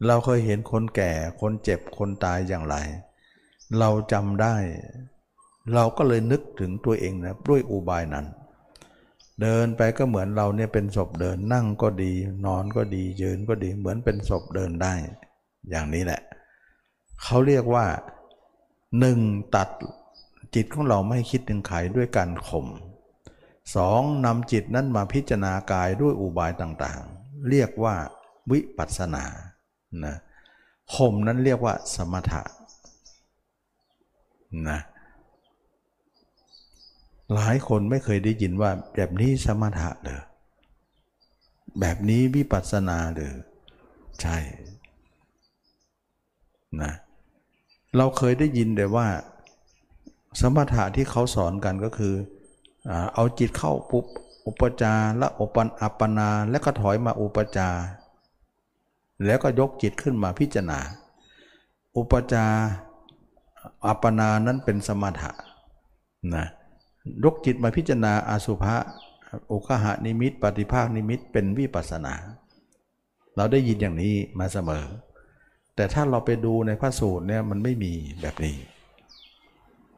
[SPEAKER 1] เราเคยเห็นคนแก่คนเจ็บคนตายอย่างไร เราจำได้ เราก็เลยนึกถึงตัวเองนะด้วยอุบายนั้น เดินไปก็เหมือนเราเนี่ยเป็นศพเดินนั่งก็ดี นอนก็ดียืนก็ดีเหมือนเป็นศพเดินได้ อย่างนี้แหละเขาเรียกว่าหนึ่งตัดจิตของเราไม่คิดถึงใครด้วยการข่มสองนำจิตนั้นมาพิจารณากายด้วยอุบายต่างๆ เรียกว่าวิปัสสนานะข่มนั้นเรียกว่าสมถะนะ หลายคนไม่เคยได้ยินว่าแบบนี้สมถะเด้อแบบนี้วิปัสสนาเด้อใช่นะเราเคยได้ยินแต่ว่า สมถะที่เขาสอนกันก็คือ เอาจิตเข้าปุ๊บอุปจาและอุปันอัปปนา แล้วก็ถอยมาอุปจา แล้วก็ยกจิตขึ้นมาพิจารณา อุปจาอัปปนานั้นเป็นสมถะนะ ยกจิตมาพิจารณาอาสุภะโอคหานิมิต ปฏิภาคนิมิตเป็นวิปัสสนา เราได้ยินอย่างนี้มาเสมอ แต่ถ้าเราไปดูในพระสูตรเนี่ยมันไม่มีแบบนี้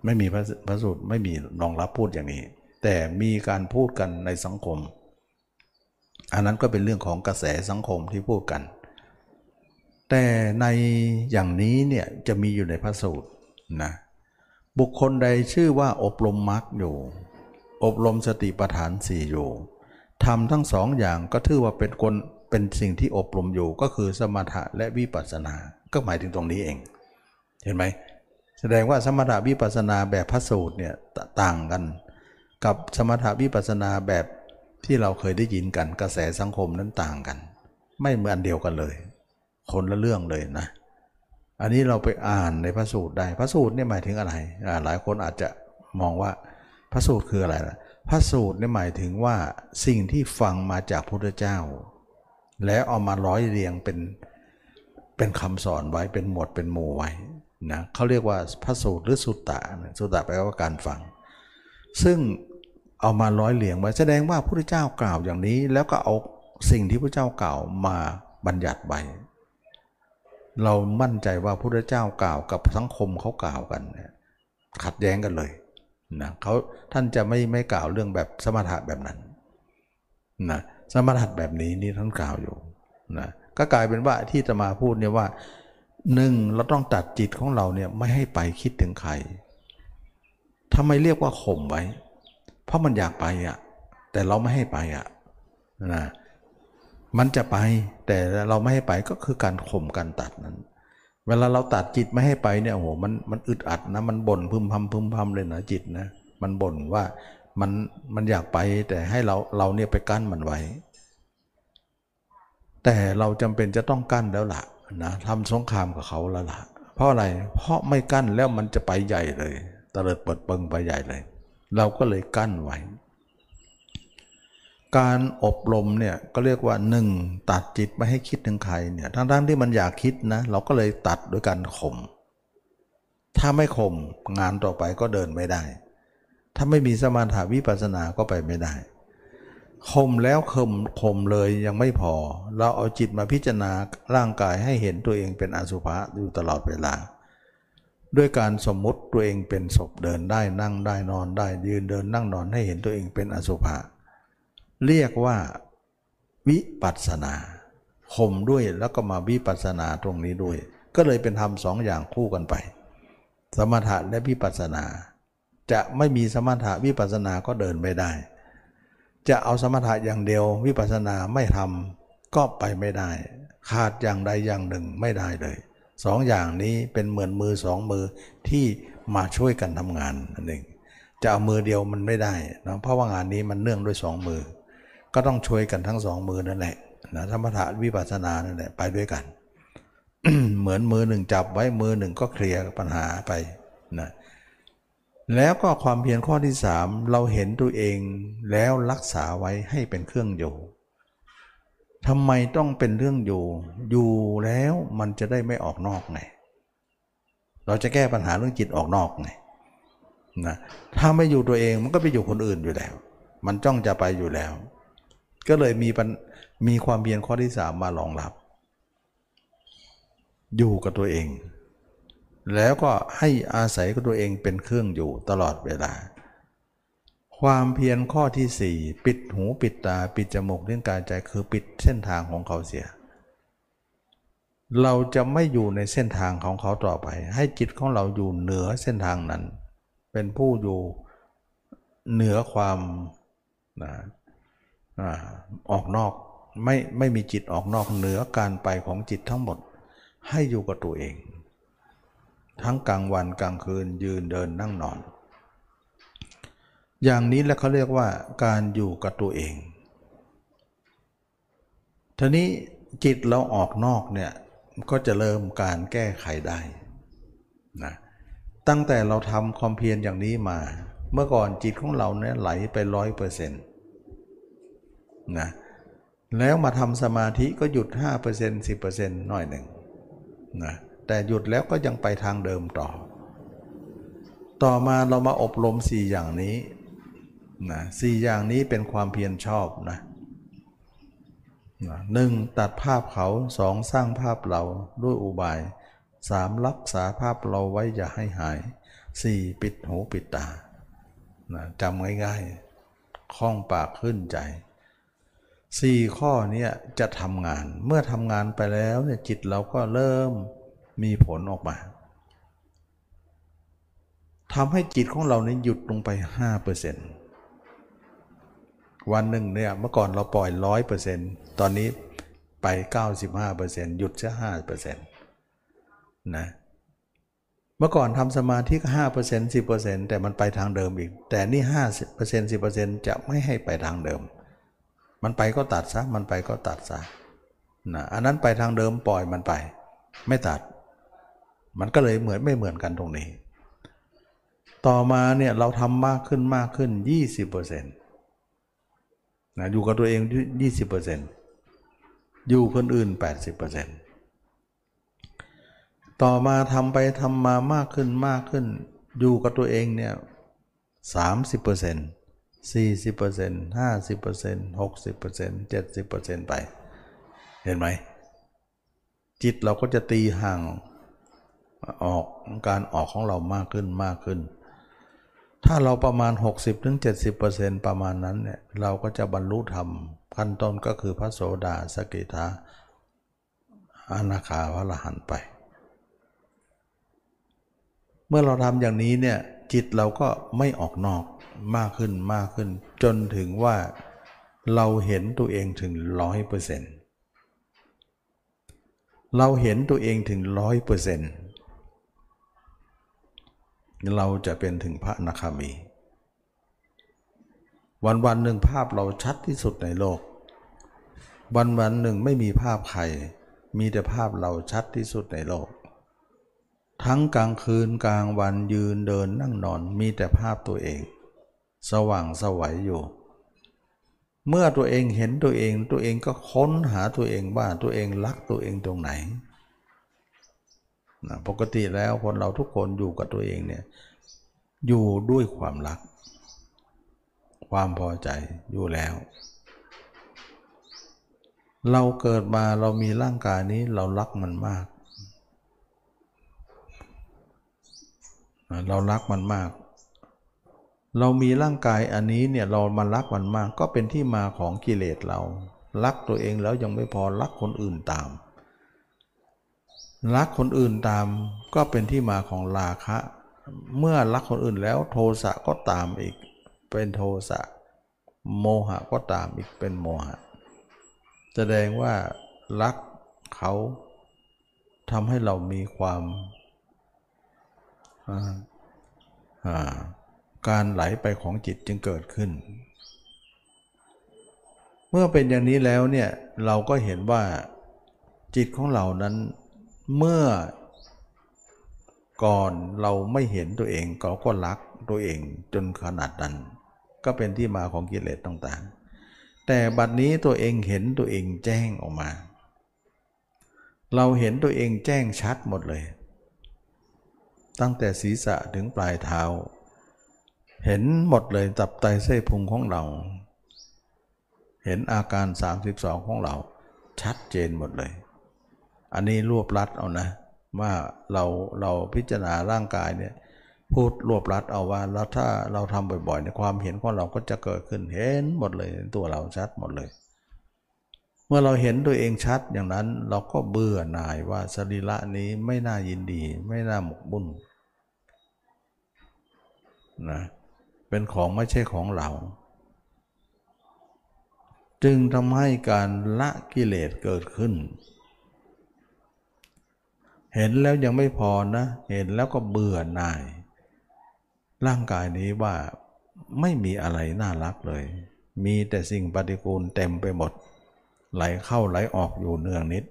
[SPEAKER 1] ไม่มีพระพระสูตรไม่มีรองรับพูดอย่างนี้ แต่มีการพูดกันในสังคม อันนั้นก็เป็นเรื่องของกระแสสังคมที่พูดกัน แต่ในอย่างนี้เนี่ยจะมีอยู่ในพระสูตรนะ บุคคลใดชื่อว่าอบรมมรรคอยู่ อบรมสติปัฏฐานสี่อยู่ทำทั้งสองอย่างก็ถือว่าเป็นคนเป็นสิ่งที่อบรมอยู่ก็คือสมถะและวิปัสสนา ก็หมายถึงตรงนี้เอง เห็นไหมแสดงว่าสมถะวิปัสสนาแบบพระสูตรเนี่ยตต่างกัน กับสมถะวิปัสสนาแบบที่เราเคยได้ยินกันกระแสสังคมนั้นต่างกัน ไม่เหมือนเดียวกันเลย คนละเรื่องเลยนะ อันนี้เราไปอ่านในพระสูตรได้พระสูตรเนี่ยหมายถึงอะไรหลายคนอาจจะมองว่าพระสูตรคืออะไรล่ะพระสูตรเนี่ยหมายถึงว่าสิ่งที่ฟังมาจากพระพุทธเจ้า แล้วเอามาร้อยเรียงเป็นเป็นคำสอนไว้เป็นหมวดเป็นหมู่ไว้นะเขาเรียกว่าพระสูตรหรือสุตตะนะสุตตะแปลว่าการฟัง ซึ่งเอามาร้อยเรียงไว้แสดงว่าพระพุทธเจ้ากล่าวอย่างนี้ แล้วก็เอาสิ่งที่พระเจ้ากล่าวมาบัญญัติไว้ เรามั่นใจว่าพระพุทธเจ้ากล่าวกับสังคมเขากล่าวกันเนี่ยขัดแย้งกันเลยนะเขาท่านจะไม่ไม่กล่าวเรื่องแบบสมถะแบบนั้นนะสมถะแบบนี้นี่ท่านกล่าวอยู่นะก็กลายเป็นว่าที่จะมาพูดเนี่ยว่าหนึ่งเราต้องตัดจิตของเราเนี่ยไม่ให้ไปคิดถึงใครทำไมเรียกว่าข่มไว้ เพราะมันอยากไปอะแต่เราไม่ให้ไปอะนะ มันจะไปแต่เราไม่ให้ไปก็คือการข่มการตัดนั้น เวลาเราตัดจิตไม่ให้ไปเนี่ยโอ้โหมันมันอึดอัดนะมันบ่นพึมพำพึมพำเลยนะจิตนะมันบ่นว่ามันมันอยากไปแต่ให้เราเราเนี่ยไปกั้นมันไว้ แต่เราจำเป็นจะต้องกั้นแล้วล่ะนะทำสงครามกับเขาแล้วล่ะ เพราะอะไรเพราะไม่กั้นแล้วมันจะไปใหญ่เลยตะเลิดเปิดเปิงไปใหญ่เลย เราก็เลยกั้นไว้ การอบรมเนี่ยก็เรียกว่าหนึ่งตัดจิตไม่ให้คิดถึงใครเนี่ยทั้งๆที่มันอยากคิดนะ เราก็เลยตัดด้วยการข่มถ้าไม่ข่มงานต่อไปก็เดินไม่ได้ ถ้าไม่มีสมาธิวิปัสสนาก็ไปไม่ได้ข่มแล้วข่มข่มเลยยังไม่พอ เราเอาจิตมาพิจารณาร่างกายให้เห็นตัวเองเป็นอสุภะอยู่ตลอดเวลา ด้วยการสมมุติตัวเองเป็นศพเดินได้นั่งได้นอนได้ยืนเดินนั่งนอนให้เห็นตัวเองเป็นอสุภะ เรียกว่าวิปัสนาข่มด้วยแล้วก็มาวิปัสนาตรงนี้ด้วย ก็เลยเป็นธรรมสองอย่างคู่กันไป สมถะและวิปัสนา จะไม่มีสมถะวิปัสสนาก็เดินไม่ได้ จะเอาสมถะอย่างเดียววิปัสสนาไม่ทำก็ไปไม่ได้ ขาดอย่างใดอย่างหนึ่งไม่ได้เลยสองอย่างนี้เป็นเหมือนมือสองมือที่มาช่วยกันทำงานนั่นเองจะเอามือเดียวมันไม่ได้นะเพราะว่างานนี้มันเนื่องด้วยสองมือ ก็ต้องช่วยกันทั้งสองมือนั่นแหละนะสมถะวิปัสสนานั่นแหละไปด้วยกัน เหมือนมือหนึ่งจับไว้มือหนึ่งก็เคลียร์ปัญหาไปนะแล้วก็ความเพียรข้อที่สามเราเห็นตัวเองแล้วรักษาไว้ให้เป็นเครื่องอยู่ทำไมต้องเป็นเรื่องอยู่ อยู่แล้วมันจะได้ไม่ออกนอกไง เราจะแก้ปัญหาเรื่องจิตออกนอกไงนะถ้าไม่อยู่ตัวเองมันก็ไปอยู่คนอื่นอยู่แล้ว มันจ้องจะไปอยู่แล้ว ก็เลยมีมีความเพียรข้อที่สามมารองรับ อยู่กับตัวเอง แล้วก็ให้อาศัยกับตัวเองเป็นเครื่องอยู่ตลอดเวลา ความเพียรข้อที่สี่ปิดหูปิดตาปิดจมูกเรื่องกายใจคือปิดเส้นทางของเขาเสีย เราจะไม่อยู่ในเส้นทางของเขาต่อไป ให้จิตของเราอยู่เหนือเส้นทางนั้น เป็นผู้อยู่เหนือความนะ ออกนอกไม่ไม่มีจิตออกนอกเหนือการไปของจิตทั้งหมด ให้อยู่กับตัวเอง ทั้งกลางวันกลางคืนยืนเดินนั่งนอน อย่างนี้แล้วเขาเรียกว่าการอยู่กับตัวเองทีนี้จิตเราออกนอกเนี่ยก็จะเริ่มการแก้ไขได้นะตั้งแต่เราทำความเพียรอย่างนี้มา เมื่อก่อนจิตของเราเนี่ยไหลไปร้อยเปอร์เซ็นต์ นะแล้วมาทำสมาธิก็หยุด 5% 10%หน่อยหนึ่งนะแต่หยุดแล้วก็ยังไปทางเดิมต่อ ต่อมาเรามาอบรม 4 อย่างนี้นะสี่อย่างนี้เป็นความเพียรชอบนะหนึ่งตัดภาพเขาสองสร้างภาพเราด้วยอุบายสามรักษาภาพเราไว้อย่าให้หายสี่ปิดหูปิดตานะจำง่ายๆคล้องปากขึ้นใจ สี่ข้อนี้จะทำงาน เมื่อทำงานไปแล้วเนี่ยจิตเราก็เริ่มมีผลออกมาทำให้จิตของเราเนี่ยหยุดลงไป 5%วันหนึ่งเนี่ยเมื่อก่อนเราปล่อย 100%ตอนนี้ไป 95%หยุดแค่5%นะเมื่อก่อนทำสมาธิก็5% 10%แต่มันไปทางเดิมอีก แต่นี่5% 10%จะไม่ให้ไปทางเดิม มันไปก็ตัดซะมันไปก็ตัดซะนะอันนั้นไปทางเดิมปล่อยมันไป ไม่ตัด มันก็เลยเหมือนไม่เหมือนกันตรงนี้ ต่อมาเนี่ยเราทำมากขึ้นมากขึ้น 20%นะอยู่กับตัวเอง 20%อยู่คนอื่น 80%ต่อมาทำไปทำมามากขึ้นมากขึ้น อยู่กับตัวเองเนี่ย30% 40% 50% 60% 70%ไป เห็นไหม จิตเราก็จะตีห่างออกการออกของเรามากขึ้นมากขึ้น ถ้าเราประมาณ 60-70%ประมาณนั้นเนี่ยเราก็จะบรรลุธรรมขั้นต้นก็คือพระโสดาสกิทาอนาคาพระรหันไป เมื่อเราทำอย่างนี้เนี่ย จิตเราก็ไม่ออกนอกมากขึ้นมากขึ้น จนถึงว่าเราเห็นตัวเองถึงร้อยเปอร์เซ็นต์เราเห็นตัวเองถึงร้อยเปอร์เซ็นต์เราจะเป็นถึงพระนาคามี วันวันหนึ่งภาพเราชัดที่สุดในโลก วันวันหนึ่งไม่มีภาพใคร มีแต่ภาพเราชัดที่สุดในโลก ทั้งกลางคืนกลางวันยืนเดินนั่งนอนมีแต่ภาพตัวเอง สว่างสวัยอยู่ เมื่อตัวเองเห็นตัวเอง ตัวเองก็ค้นหาตัวเองว่าตัวเองรักตัวเองตรงไหนนะปกติแล้วคนเราทุกคนอยู่กับตัวเองเนี่ยอยู่ด้วยความรัก ความพอใจอยู่แล้ว เราเกิดมาเรามีร่างกายนี้เรารักมันมาก เรารักมันมาก เรามีร่างกายอันนี้เนี่ยเรามารักมันมาก ก็เป็นที่มาของกิเลสเรา รักตัวเองแล้วยังไม่พอรักคนอื่นตาม รักคนอื่นตามก็เป็นที่มาของราคะ เมื่อรักคนอื่นแล้วโทสะก็ตามอีก เป็นโทสะโมหะก็ตามอีกเป็นโมหะ แสดงว่ารักเขาทำให้เรามีความ การไหลไปของจิตจึงเกิดขึ้น เมื่อเป็นอย่างนี้แล้วเนี่ยเราก็เห็นว่าจิตของเรานั้นเมื่อก่อนเราไม่เห็นตัวเองก็ก็รักตัวเองจนขนาดนั้น ก็เป็นที่มาของกิเลสต่างๆ แต่บัดนี้ตัวเองเห็นตัวเองแจ้งออกมา เราเห็นตัวเองแจ้งชัดหมดเลย ตั้งแต่ศีรษะถึงปลายเท้า เห็นหมดเลยตับไตเส้พุงของเรา เห็นอาการ 32 ของเรา ชัดเจนหมดเลย อันนี้รวบรัดเอานะ ว่าเราเราพิจารณาร่างกายเนี่ยพูดรวบรัดเอาว่าแล้วถ้าเราทำบ่อยๆในความเห็นของเราก็จะเกิดขึ้นเห็นหมดเลยตัวเราชัดหมดเลย เมื่อเราเห็นตัวเองชัดอย่างนั้นเราก็เบื่อหน่ายว่าสรีระนี้ไม่น่ายินดี ไม่น่าหมกบุญนะเป็นของไม่ใช่ของเรา จึงทำให้การละกิเลสเกิดขึ้น เห็นแล้วยังไม่พอนะ เห็นแล้วก็เบื่อหน่าย ร่างกายนี้ว่าไม่มีอะไรน่ารักเลย มีแต่สิ่งปฏิกูลเต็มไปหมด ไหลเข้าไหลออกอยู่เนืองนิด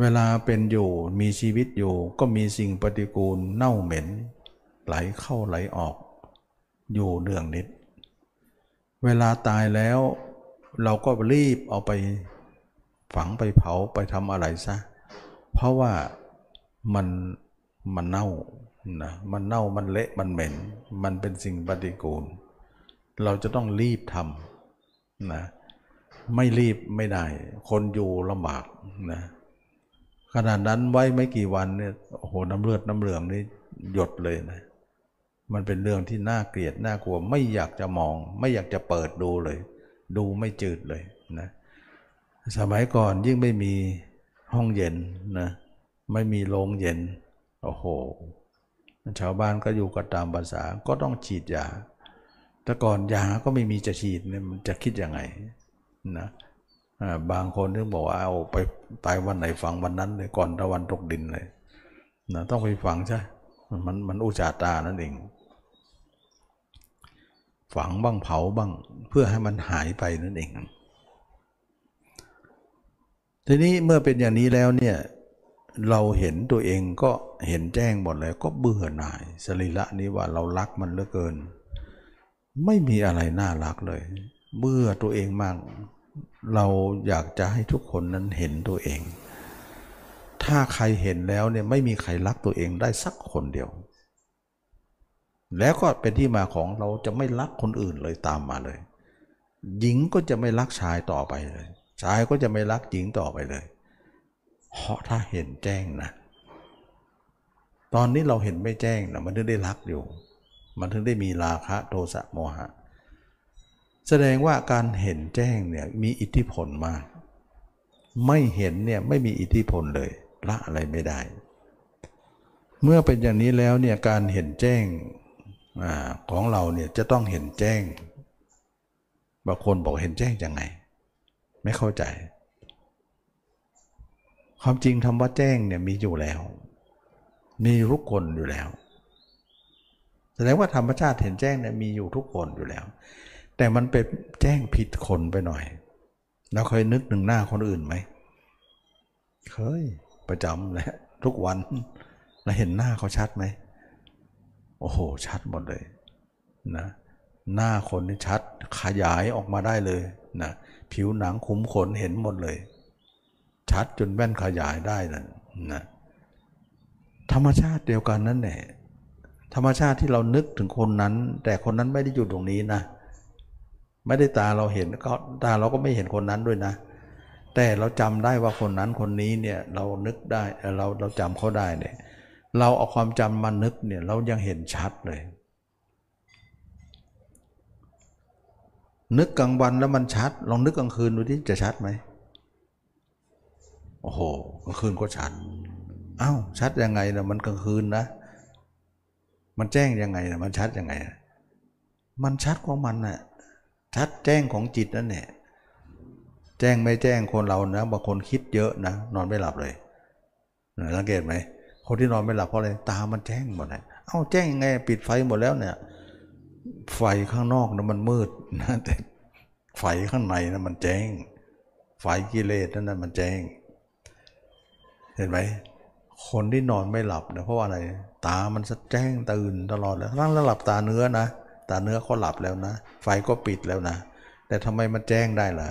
[SPEAKER 1] เวลาเป็นอยู่มีชีวิตอยู่ก็มีสิ่งปฏิกูลเน่าเหม็น ไหลเข้าไหลออก อยู่เนืองนิด เวลาตายแล้วเราก็รีบเอาไปฝังไปเผาไปทำอะไรซะ เพราะว่ามันมันเน่านะมันเน่ามันเละมันเหม็น มันเป็นสิ่งปฏิกูล เราจะต้องรีบทำนะ ไม่รีบไม่ได้ คนอยู่ลำบากนะขนาดนั้นไว้ไม่กี่วันเนี่ยโอ้โหน้ำเลือดน้ำเหลืองนี่หยดเลยนะมันเป็นเรื่องที่น่าเกลียดน่ากลัวไม่อยากจะมอง ไม่อยากจะเปิดดูเลย ดูไม่จืดเลยนะสมัยก่อนยิ่งไม่มีห้องเย็นนะไม่มีโรงเย็นโอ้โหชาวบ้านก็อยู่กันตามภาษาก็ต้องฉีดยาแต่ก่อนยาก็ไม่มีจะฉีดเนี่ยมันจะคิดยังไง นะบางคนที่บอกว่าเอาไปตายวันไหนฝังวันนั้นเลยก่อนตะวันตกดินเลยนะต้องไปฝังใช่ มันมันอุจจาตานั่นเอง ฝังบ้างเผาบ้างเพื่อให้มันหายไปนั่นเอง ทีนี้เมื่อเป็นอย่างนี้แล้วเนี่ยเราเห็นตัวเองก็เห็นแจ้งหมดเลย ก็เบื่อหน่ายสรีระนี้ว่าเรารักมันเหลือเกิน ไม่มีอะไรน่ารักเลย เบื่อตัวเองมาก เราอยากจะให้ทุกคนนั้นเห็นตัวเอง ถ้าใครเห็นแล้วเนี่ยไม่มีใครรักตัวเองได้สักคนเดียว แล้วก็เป็นที่มาของเราจะไม่รักคนอื่นเลยตามมาเลย หญิงก็จะไม่รักชายต่อไปเลย ชายก็จะไม่รักหญิงต่อไปเลย เพราะถ้าเห็นแจ้งนะ ตอนนี้เราเห็นไม่แจ้งนะมันถึงได้รักอยู่ มันถึงได้มีราคะโทสะโมหะ แสดงว่าการเห็นแจ้งเนี่ยมีอิทธิพลมาก ไม่เห็นเนี่ยไม่มีอิทธิพลเลยละอะไรไม่ได้ เมื่อเป็นอย่างนี้แล้วเนี่ยการเห็นแจ้งอของเราเนี่ยจะต้องเห็นแจ้งบางคนบอกเห็นแจ้งยังไง ไม่เข้าใจ ความจริงคำว่าแจ้งเนี่ยมีอยู่แล้ว มีทุกคนอยู่แล้วแสดงว่าธรรมชาติเห็นแจ้งเนี่ยมีอยู่ทุกคนอยู่แล้ว แต่มันเป็นแจ้งผิดคนไปหน่อยเราเคยนึกหนึ่งหน้าคนอื่นไหม เคย ประจำเลยทุกวันเราเห็นหน้าเขาชัดไหม โอ้โห ชัดหมดเลยนะหน้าคนนี่ชัดขยายออกมาได้เลยนะผิวหนังขุมขนเห็นหมดเลย ชัดจนแว่นขยายได้นั่นนะธรรมชาติเดียวกันนั่นแหละธรรมชาติที่เรานึกถึงคนนั้น แต่คนนั้นไม่ได้อยู่ตรงนี้นะ ไม่ได้ตาเราเห็นก็ตาเราก็ไม่เห็นคนนั้นด้วยนะ แต่เราจำได้ว่าคนนั้นคนนี้เนี่ยเรานึกได้เราเราจำเขาได้เนี่ยเราเอาความจำมานึกเนี่ยเรายังเห็นชัดเลย นึกกลางวันแล้วมันชัด ลองนึกกลางคืนดูที่จะชัดไหมโอ้โหกลางคืนก็ชัดอ้าวชัดยังไงนะมันกลางคืนนะ มันแจ้งยังไงนะมันชัดยังไง มันชัดของมันนะ่ะ ชัดแจ้งของจิตนั่นแหละแจ้งไม่แจ้งคนเรานะบางคนคิดเยอะนะนอนไม่หลับเลยสังเกตไหมคนที่นอนไม่หลับเพราะอะไรตามันแจ้งหมดเลยเอ้าแจ้งยังไงปิดไฟหมดแล้วเนี่ย ไฟข้างนอกนะมันมืดนะแต่ไฟข้างในนะมันแจ้ง ไฟกิเลสนั่นนะมันแจ้ง เห็นไหมคนที่นอนไม่หลับเนะเพราะว่าอะไร ตามันจะแจ้งตื่นตลอดเลยทั้งแล้วหลับตาเนื้อนะ ตาเนื้อเขาหลับแล้วนะ ไฟก็ปิดแล้วนะ แต่ทำไมมันแจ้งได้ล่ะ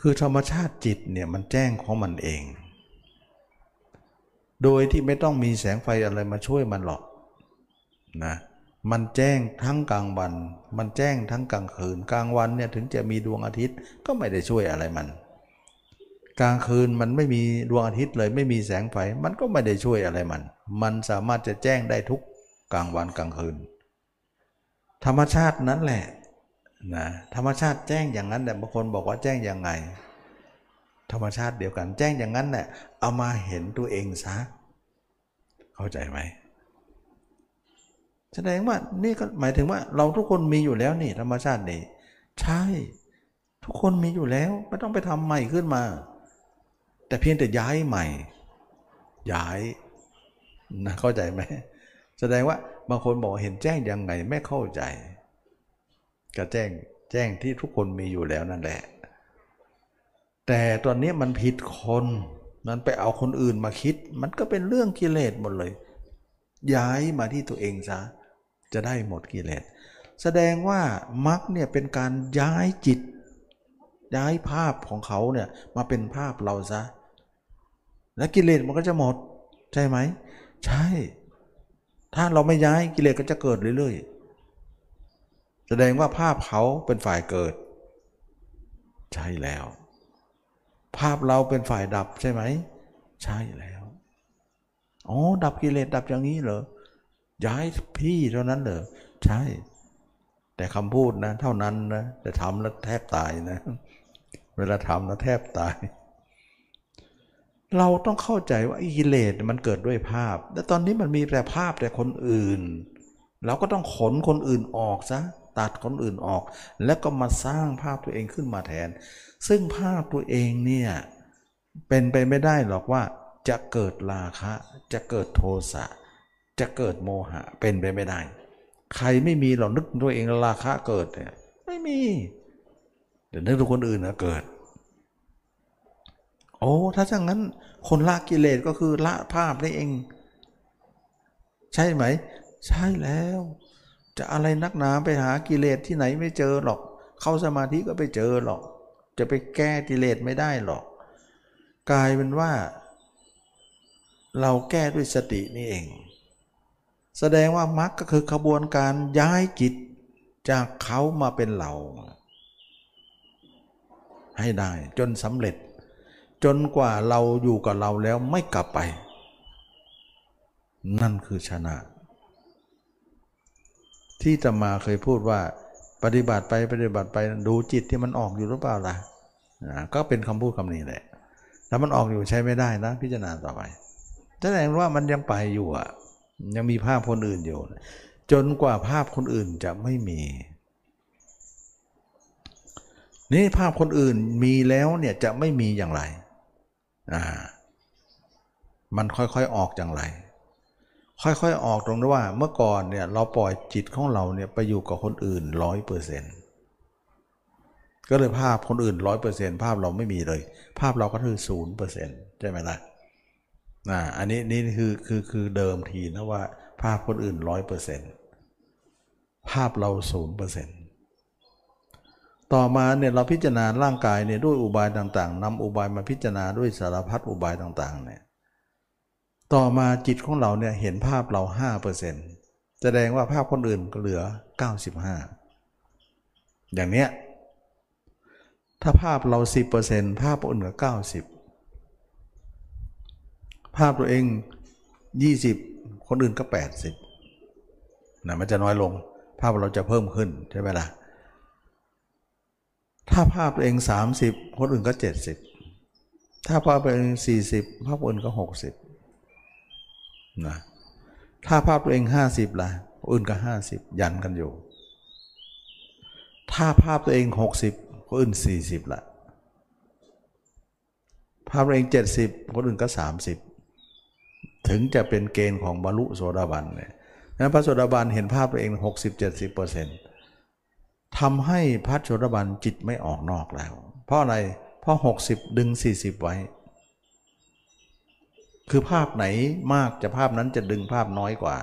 [SPEAKER 1] คือธรรมชาติจิตเนี่ยมันแจ้งของมันเอง โดยที่ไม่ต้องมีแสงไฟอะไรมาช่วยมันหรอกนะมันแจ้งทั้งกลางวัน มันแจ้งทั้งกลางคืน กลางวันเนี่ยถึงจะมีดวงอาทิตย์ก็ไม่ได้ช่วยอะไรมัน กลางคืนมันไม่มีดวงอาทิตย์เลย ไม่มีแสงไฟ มันก็ไม่ได้ช่วยอะไรมัน มันสามารถจะแจ้งได้ทุกกลางวันกลางคืน ธรรมชาตินั้นแหละนะธรรมชาติแจ้งอย่างนั้นแต่บางคนบอกว่าแจ้งยังไง ธรรมชาติเดียวกัน แจ้งอย่างนั้นเนี่ยเอามาเห็นตัวเองซะเข้าใจไหมแสดงว่านี่ก็หมายถึงว่าเราทุกคนมีอยู่แล้วนี่ ธรรมชาตินี่ใช่ ทุกคนมีอยู่แล้วไม่ต้องไปทำใหม่ขึ้นมา แต่เพียงแต่ย้ายใหม่ ย้ายนะเข้าใจไหมแสดงว่า บางคนบอกเห็นแจ้งยังไงไม่เข้าใจ ก็แจ้งแจ้งที่ทุกคนมีอยู่แล้วนั่นแหละ แต่ตอนนี้มันผิดคนนั้นไปเอาคนอื่นมาคิด มันก็เป็นเรื่องกิเลสหมดเลย ย้ายมาที่ตัวเองซะจะได้หมดกิเลสแสดงว่ามรรคเนี่ยเป็นการย้ายจิต ย้ายภาพของเขาเนี่ยมาเป็นภาพเราซะ และกิเลสมันก็จะหมด ใช่ไหม ใช่ ถ้าเราไม่ย้ายกิเลสก็จะเกิดเรื่อยๆ แสดงว่าภาพเขาเป็นฝ่ายเกิด ใช่แล้ว ภาพเราเป็นฝ่ายดับใช่ไหม ใช่แล้ว อ๋อ ดับกิเลสดับอย่างนี้เหรอ ย้ายพี่เท่านั้นเหรอ ใช่ แต่คำพูดนะ เท่านั้นนะ แต่ทำแล้วแทบตายนะ เวลาทำแล้วแทบตาย เราต้องเข้าใจว่ากิเลสมันเกิดด้วยภาพ และตอนนี้มันมีแต่ภาพแต่คนอื่น เราก็ต้องขนคนอื่นออกซะตัดคนอื่นออก แล้วก็มาสร้างภาพตัวเองขึ้นมาแทน ซึ่งภาพตัวเองเนี่ยเป็นไปไม่ได้หรอกว่าจะเกิดราคะ จะเกิดโทสะจะเกิดโมหะเป็นไปไม่ได้ ใครไม่มีหรอกนึกตัวเองราคะเกิดเนี่ยไม่มีเดี๋ยวนึกถึงคนอื่นนะเกิด โอ้ถ้าอย่างนั้นคนละกิเลสก็คือละภาพนี่เอง ใช่ไหม ใช่แล้ว จะอะไรนักหนาไปหากิเลสที่ไหนไม่เจอหรอก เข้าสมาธิก็ไปเจอหรอก จะไปแก้กิเลสไม่ได้หรอก กลายเป็นว่า เราแก้ด้วยสตินี่เอง แสดงว่ามรรคก็คือขบวนการย้ายจิตจากเขามาเป็นเรา ให้ได้จนสำเร็จ จนกว่าเราอยู่กับเราแล้วไม่กลับไป นั่นคือชนะ ที่ตมาเคยพูดว่าปฏิบัติไปปฏิบัติไปดูจิตที่มันออกอยู่หรือเปล่าล่ะก็เป็นคำพูดคำนี้แหละถ้ามันออกอยู่ใช้ไม่ได้นะ พิจารณาต่อไปแสดงว่ามันยังไปอยู่อะ ยังมีภาพคนอื่นอยู่ จนกว่าภาพคนอื่นจะไม่มี นี่ภาพคนอื่นมีแล้วเนี่ยจะไม่มีอย่างไร มันค่อยๆออกอย่างไร ค่อยๆออกตรงที่ว่าเมื่อก่อนเนี่ยเราปล่อยจิตของเราเนี่ยไปอยู่กับคนอื่นร้อยเปอร์เซ็นต์ก็เลยภาพคนอื่นร้อยเปอร์เซ็นต์ภาพเราไม่มีเลย ภาพเราก็คือศูนย์เปอร์เซ็นต์ใช่ไหมล่ะนะอันนี้นี่คือคือคือเดิมทีนะว่าภาพคนอื่นร้อยเปอร์เซ็นต์ภาพเราศูนย์เปอร์เซ็นต์ ต่อมาเนี่ยเราพิจารณาร่างกายเนี่ยด้วยอุบายต่างๆนำอุบายมาพิจารณาด้วยสารพัดอุบายต่างๆเนี่ยต่อมาจิตของเราเนี่ยเห็นภาพเราห้าเปอร์เซ็นต์แสดงว่าภาพคนอื่นก็เหลือเก้าสิบห้าอย่างเนี้ยถ้าภาพเราสิบเปอร์เซ็นต์ภาพคนอื่นก็เก้าสิบภาพตัวเอง 20 คนอื่นก็ 80นะมันจะน้อยลง ภาพเราจะเพิ่มขึ้นใช่ไหมล่ะ ถ้าภาพตัวเอง 30 คนอื่นก็ 70 ถ้าภาพตัวเอง 40 ภาพอื่นก็ 60นะถ้าภาพตัวเอง 50ล่ะอื่นก็ 50 ยันกันอยู่ ถ้าภาพตัวเอง 60 คนอื่น 40ล่ะภาพตัวเอง 70 คนอื่นก็ 30 ถึงจะเป็นเกณฑ์ของบรรลุโสดาบันเนี่ยนะพระโสดาบันเห็นภาพตัวเอง 60-70% ทำให้พระโสดาบันจิตไม่ออกนอกแล้ว เพราะอะไร เพราะ 60 ดึง 40 ไว้ คือภาพไหนมากจะภาพนั้นจะดึงภาพน้อยกว่า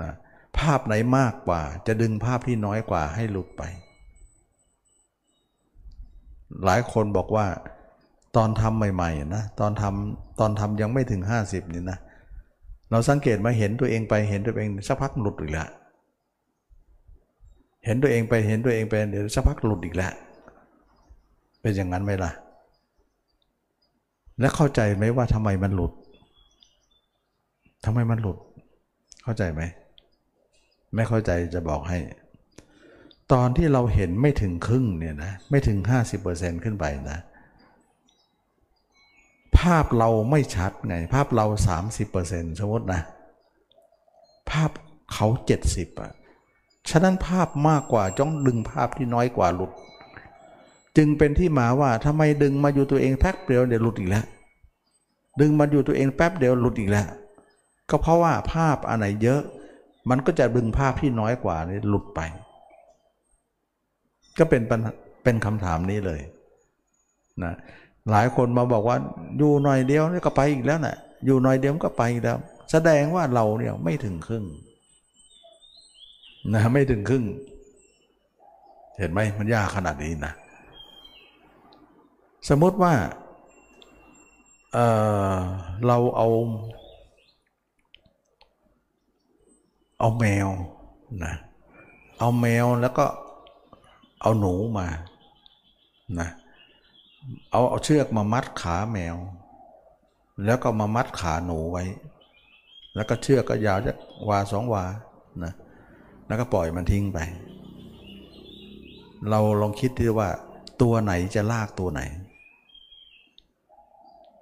[SPEAKER 1] นะภาพไหนมากกว่า จะดึงภาพที่น้อยกว่าให้หลุดไป หลายคนบอกว่า ตอนทำใหม่ๆนะตอนทำตอนทำยังไม่ถึง 50นี่นะเราสังเกตมาเห็นตัวเองไปเห็นตัวเองสักพักหลุดอีกแล้ว เห็นตัวเองไปเห็นตัวเองไปเดี๋ยวสักพักหลุดอีกแล้ว เป็นอย่างนั้นไหมล่ะ และเข้าใจไหมว่าทำไมมันหลุดทำไมมันหลุด เข้าใจไหม ไม่เข้าใจจะบอกให้ ตอนที่เราเห็นไม่ถึงครึ่งเนี่ยนะไม่ถึง 50%ขึ้นไปนะ ภาพเราไม่ชัดไง ภาพเรา 30%สมมตินะ ภาพเขา 70อะ ฉะนั้นภาพมากกว่าจ้องดึงภาพที่น้อยกว่าหลุด จึงเป็นที่มาว่าทำไมดึงมาอยู่ตัวเองแป๊บเดียวเดี๋ยวหลุดอีกแล้ว ดึงมาอยู่ตัวเองแป๊บเดียวหลุดอีกแล้ว ก็เพราะว่าภาพอันไหนเยอะ มันก็จะดึงภาพที่น้อยกว่านี่หลุดไป ก็เป็นเป็นคำถามนี้เลยนะหลายคนมาบอกว่าอยู่หน่อยเดียวก็ไปอีกแล้วนะ่ะอยู่หน่อยเดียวก็ไปแล้ว แสดงว่าเราเนี่ยไม่ถึงครึ่ง นะไม่ถึงครึ่ง เห็นไหมมันยากขนาดนี้นะ สมมติว่าเเราเอาเอาแมวนะเอาแมวแล้วก็เอาหนูมานะเอาเอาเชือกมามัดขาแมว แล้วก็มามัดขาหนูไว้ แล้วก็เชือกก็ยาวจะวาสองวานะ แล้วก็ปล่อยมันทิ้งไป เราลองคิดดูว่าตัวไหนจะลากตัวไหน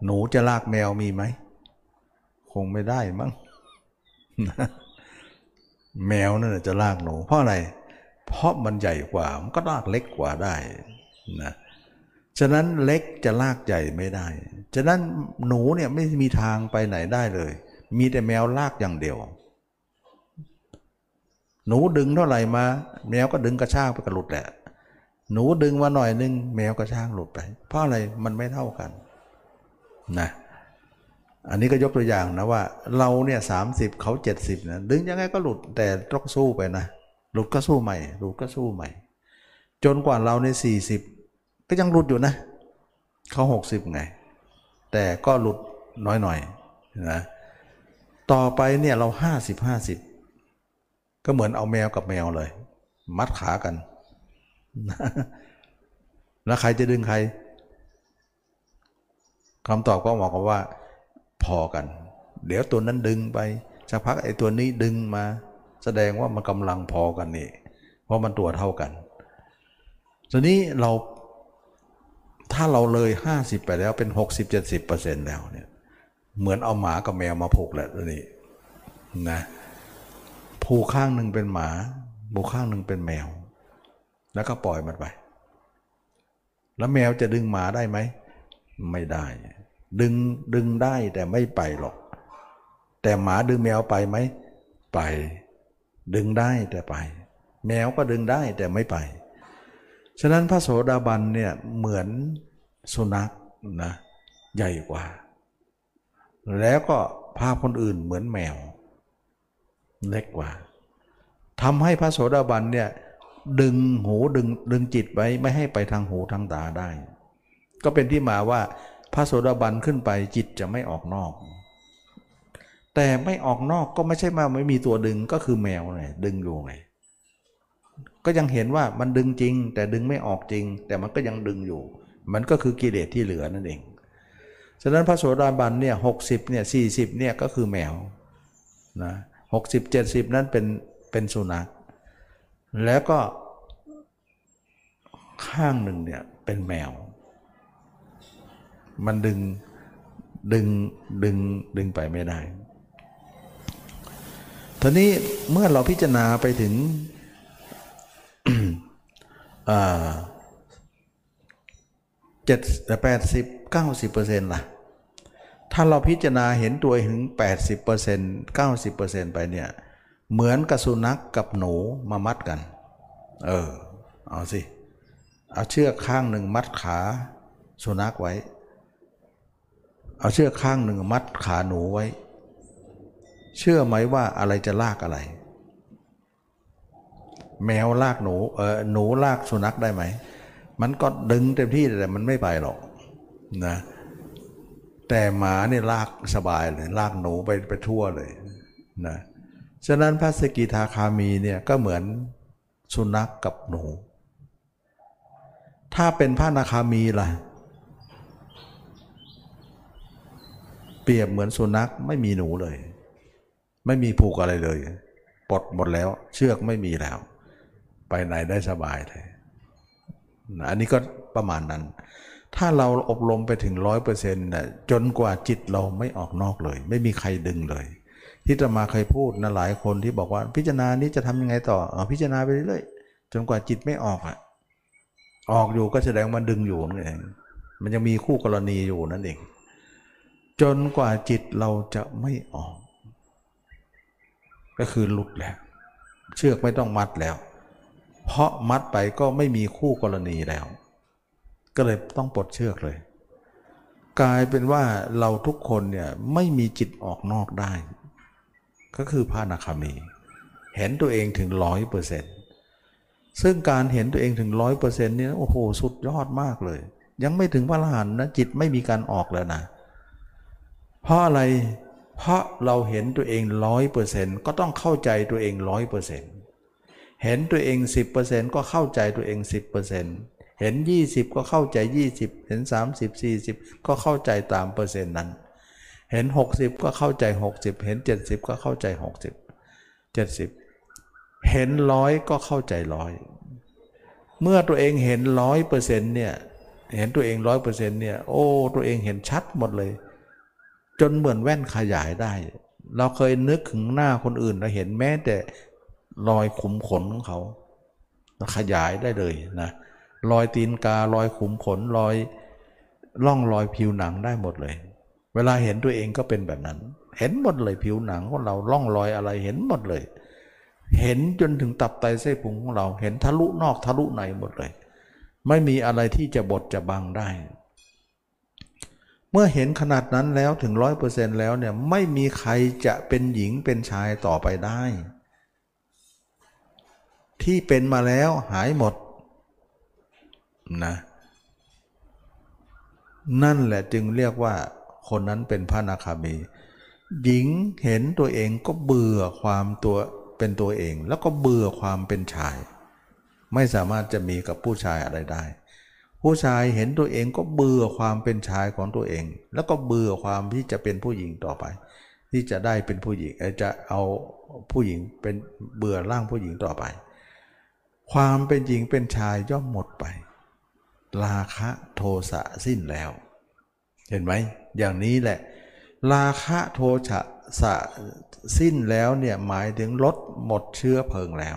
[SPEAKER 1] หนูจะลากแมวมีไหม คงไม่ได้มั้งแมวนั่นจะลากหนู เพราะอะไร เพราะมันใหญ่กว่า มันก็ลากเล็กกว่าได้นะฉะนั้นเล็กจะลากใหญ่ไม่ได้ ฉะนั้นหนูเนี่ยไม่มีทางไปไหนได้เลย มีแต่แมวลากอย่างเดียว หนูดึงเท่าไหร่มา แมวก็ดึงกระชากไปกระหลุดแหละ หนูดึงมาหน่อยนึง แมวกระชากหลุดไป เพราะอะไรมันไม่เท่ากันนะอันนี้ก็ยกตัวอย่างนะว่า เราเนี่ยสามสิบเขาเจ็ดสิบนะดึงยังไงก็หลุดแต่ต้องสู้ไปนะ หลุดก็สู้ใหม่ หลุดก็สู้ใหม่ จนกว่าเราในสี่สิบก็ยังหลุดอยู่นะ เขาหกสิบไง แต่ก็หลุดน้อยหน่อยนะต่อไปเนี่ยเราห้าสิบห้าสิบ ก็เหมือนเอาแมวกับแมวเลย มัดขากัน แล้วใครจะดึงใครคำตอบก็บอกกับว่า พอกัน เดี๋ยวตัวนั้นดึงไปสักพักไอ้ตัวนี้ดึงมา แสดงว่ามันกำลังพอกันนี่ เพราะมันตัวเท่ากันทีนี้เราถ้าเราเลย 50 ไปแล้วเป็น 60-70%แล้วเนี่ยเหมือนเอาหมากับแมวมาผูกแหละตัวนี้นะ ผูกข้างหนึ่งเป็นหมาผูกข้างหนึ่งเป็นแมว แล้วก็ปล่อยมันไป แล้วแมวจะดึงหมาได้ไหม ไม่ได้ ดึงดึงได้แต่ไม่ไปหรอก แต่หมาดึงแมวไปไหม ไป ดึงได้แต่ไป แมวก็ดึงได้แต่ไม่ไป ฉะนั้นพระโสดาบันเนี่ยเหมือนสุนัขนะใหญ่กว่า แล้วก็พาคนอื่นเหมือนแมว เล็กกว่าทำให้พระโสดาบันเนี่ยดึงหูดึงดึงจิตไว้ไม่ให้ไปทางหูทางตาได้ ก็เป็นที่มาว่าพระโสดาบันขึ้นไปจิตจะไม่ออกนอก แต่ไม่ออกนอกก็ไม่ใช่มาไม่มีตัวดึงก็คือแมวไงดึงอยู่ไงก็ยังเห็นว่ามันดึงจริง แต่ดึงไม่ออกจริง แต่มันก็ยังดึงอยู่ มันก็คือกิเลสที่เหลือนั่นเองฉะนั้นพระโสดาบันเนี่ยหกสิบเนี่ยสี่สิบเนี่ยก็คือแมวนะเจ็ดสิบนั้นเป็นเป็นสุนัขแล้วก็ข้างหนึ่งเนี่ยเป็นแมว มันดึงดึงดึงดึงไปไม่ได้ทีนี้เมื่อเราพิจารณาไปถึงเจ็ดแปดสิบเก้าสิบเปอร์เซ็นต์ล่ะ ถ้าเราพิจารณาเห็นตัวถึงแปดสิบเปอร์เซ็นต์เก้าสิบเปอร์เซ็นต์ไปเนี่ย เหมือนกับสุนัขกกับหนูมามัดกัน เออ เอาสิ เอาเชือกข้างหนึ่งมัดขาสุนัขไว้ เอาเชือกข้างหนึ่งมัดขาหนูไว้ เชื่อไหมว่าอะไรจะลากอะไร แมวลากหนู เออ หนูลากสุนัขได้ไหม มันก็ดึงเต็มที่แต่มันไม่ไปหรอกนะ แต่หมาเนี่ยลากสบายเลยลากหนูไปไปทั่วเลยนะฉะนั้นพระสกิทาคามีเนี่ยก็เหมือนสุนัขกกับหนู ถ้าเป็นพระนาคามีล่ะ เปรียบเหมือนสุนัขไม่มีหนูเลย ไม่มีผูกอะไรเลยปลดหมดแล้ว เชือกไม่มีแล้ว ไปไหนได้สบายเลยอันนี้ก็ประมาณนั้น ถ้าเราอบรมไปถึงร้อยเปอร์เซ็นต์นะจนกว่าจิตเราไม่ออกนอกเลย ไม่มีใครดึงเลย ที่จะมาเคยพูดนะหลายคนที่บอกว่าพิจารณานี้จะทำยังไงต่ออพิจารณาไปเรื่อยจนกว่าจิตไม่ออกอะออกอยู่ก็แสดงมันดึงอยู่นั่นเองมันยังมีคู่กรณีอยู่นั่นเอง จนกว่าจิตเราจะไม่ออก ก็คือหลุดแล้ว เชือกไม่ต้องมัดแล้ว เพราะมัดไปก็ไม่มีคู่กรณีแล้ว ก็เลยต้องปลดเชือกเลย กลายเป็นว่าเราทุกคนเนี่ยไม่มีจิตออกนอกได้ ก็คือพระนาคามี เห็นตัวเองถึงร้อยเปอร์เซ็นต์ซึ่งการเห็นตัวเองถึงร้อยเปอร์เซ็นต์นี่โอ้โหสุดยอดมากเลย ยังไม่ถึงพระอรหันต์นะจิตไม่มีการออกแล้วนะ เพราะอะไรเพราะเราเห็นตัวเองร้อยเปอร์เซ็นต์ก็ต้องเข้าใจตัวเองร้อยเปอร์เซ็นต์เห็นตัวเอง 10%ก็เข้าใจตัวเอง 10% เห็น 20 ก็เข้าใจ 20 เห็น 30 40 ก็เข้าใจตามเปอร์เซ็นต์นั้น เห็น 60 ก็เข้าใจ 60 เห็น 70 ก็เข้าใจ 60 70 เห็นร้อยก็เข้าใจร้อยเมื่อตัวเองเห็นร้อยเปอร์เซ็นต์เนี่ยเห็นตัวเองร้อยเปอร์เซ็นต์เนี่ยโอ้ตัวเองเห็นชัดหมดเลย จนเหมือนแว่นขยายได้ เราเคยนึกถึงหน้าคนอื่นเราเห็นแม้แต่รอยขุมขนของเขาขยายได้เลยนะ รอยตีนการอยขุมขนรอยล่องรอยผิวหนังได้หมดเลย เวลาเห็นตัวเองก็เป็นแบบนั้น เห็นหมดเลยผิวหนังของเราล่องรอยอะไรเห็นหมดเลย เห็นจนถึงตับไตเส้นพุงของเรา เห็นทะลุนอกทะลุในหมดเลย ไม่มีอะไรที่จะบดจะบังได้ เมื่อเห็นขนาดนั้นแล้วถึงร้อยเปอร์เซ็นต์แล้วเนี่ยไม่มีใครจะเป็นหญิงเป็นชายต่อไปได้ ที่เป็นมาแล้วหายหมด นะนั่นแหละจึงเรียกว่าคนนั้นเป็นพระนาคามี หญิงเห็นตัวเองก็เบื่อความตัวเป็นตัวเอง แล้วก็เบื่อความเป็นชาย ไม่สามารถจะมีกับผู้ชายอะไรได้ ผู้ชายเห็นตัวเองก็เบื่อความเป็นชายของตัวเอง แล้วก็เบื่อความที่จะเป็นผู้หญิงต่อไป ที่จะได้เป็นผู้หญิงจะเอาผู้หญิงเป็นเบื่อร่างผู้หญิงต่อไป ความเป็นหญิงเป็นชายย่อมหมดไป ราคะโทสะสิ้นแล้ว เห็นไหมอย่างนี้แหละ ราคะโทสะสิ้นแล้วเนี่ยหมายถึงลดหมดเชื้อเพลิงแล้ว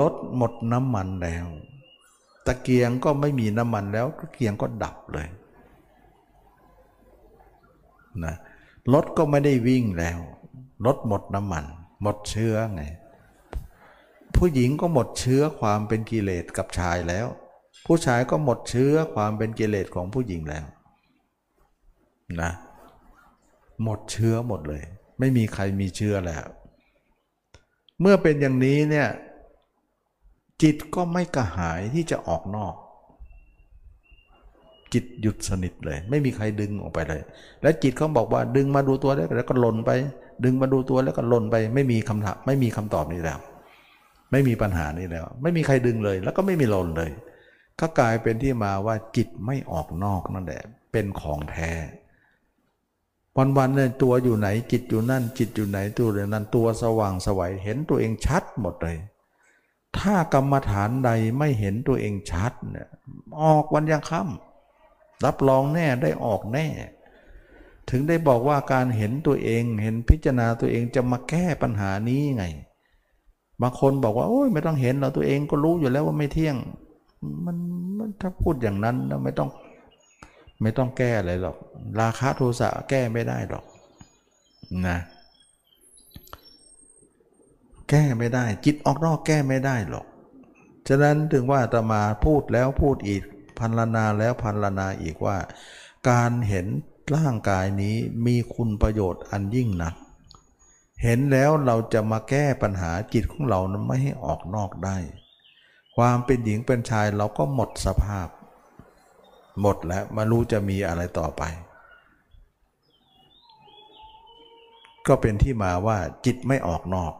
[SPEAKER 1] ลดหมดน้ำมันแล้ว ตะเกียงก็ไม่มีน้ำมันแล้วตะเกียงก็ดับเลยนะรถก็ไม่ได้วิ่งแล้วรถหมดน้ำมัน หมดเชื้อไง ผู้หญิงก็หมดเชื้อความเป็นกิเลสกับชายแล้ว ผู้ชายก็หมดเชื้อความเป็นกิเลสของผู้หญิงแล้วนะหมดเชื้อหมดเลย ไม่มีใครมีเชื้อแล้ว เมื่อเป็นอย่างนี้เนี่ยจิตก็ไม่กระหายที่จะออกนอก จิตหยุดสนิทเลย ไม่มีใครดึงออกไปเลย และจิตเขาบอกว่าดึงมาดูตัวแล้วก็หล่นไป ดึงมาดูตัวแล้วก็หล่นไป ไม่มีคำถามไม่มีคำตอบนี้แล้ว ไม่มีปัญหานี้แล้ว ไม่มีใครดึงเลย แล้วก็ไม่มีหล่นเลย ก็กลายเป็นที่มาว่าจิตไม่ออกนอกนั่นแหละ เป็นของแท้วันวันเนี่ยตัวอยู่ไหนจิตอยู่นั่น จิตอยู่ไหนตัวนั้นตัวสว่างสวัยเห็นตัวเองชัดหมดเลย ถ้ากรรมฐานใดไม่เห็นตัวเองชัดเนี่ยออกวันยังค่ำรับรองแน่ได้ออกแน่ ถึงได้บอกว่าการเห็นตัวเองเห็นพิจารณาตัวเองจะมาแก้ปัญหานี้ไงบางคนบอกว่าโอ้ยไม่ต้องเห็นเราตัวเองก็รู้อยู่แล้วว่าไม่เที่ยง มันมันถ้าพูดอย่างนั้นเราไม่ต้อง ไม่ต้องแก้อะไรหรอก ราคาโทสะแก้ไม่ได้หรอกนะแก้ไม่ได้ จิตออกนอกแก้ไม่ได้หรอก ฉะนั้นถึงว่าตมาพูดแล้วพูดอีกพันลนาแล้วพันลนาอีกว่า การเห็นร่างกายนี้มีคุณประโยชน์อันยิ่งนัก เห็นแล้วเราจะมาแก้ปัญหาจิตของเรานั้นไม่ให้ออกนอกได้ ความเป็นหญิงเป็นชายเราก็หมดสภาพ หมดแล้วมารู้จะมีอะไรต่อไป ก็เป็นที่มาว่าจิตไม่ออกนอก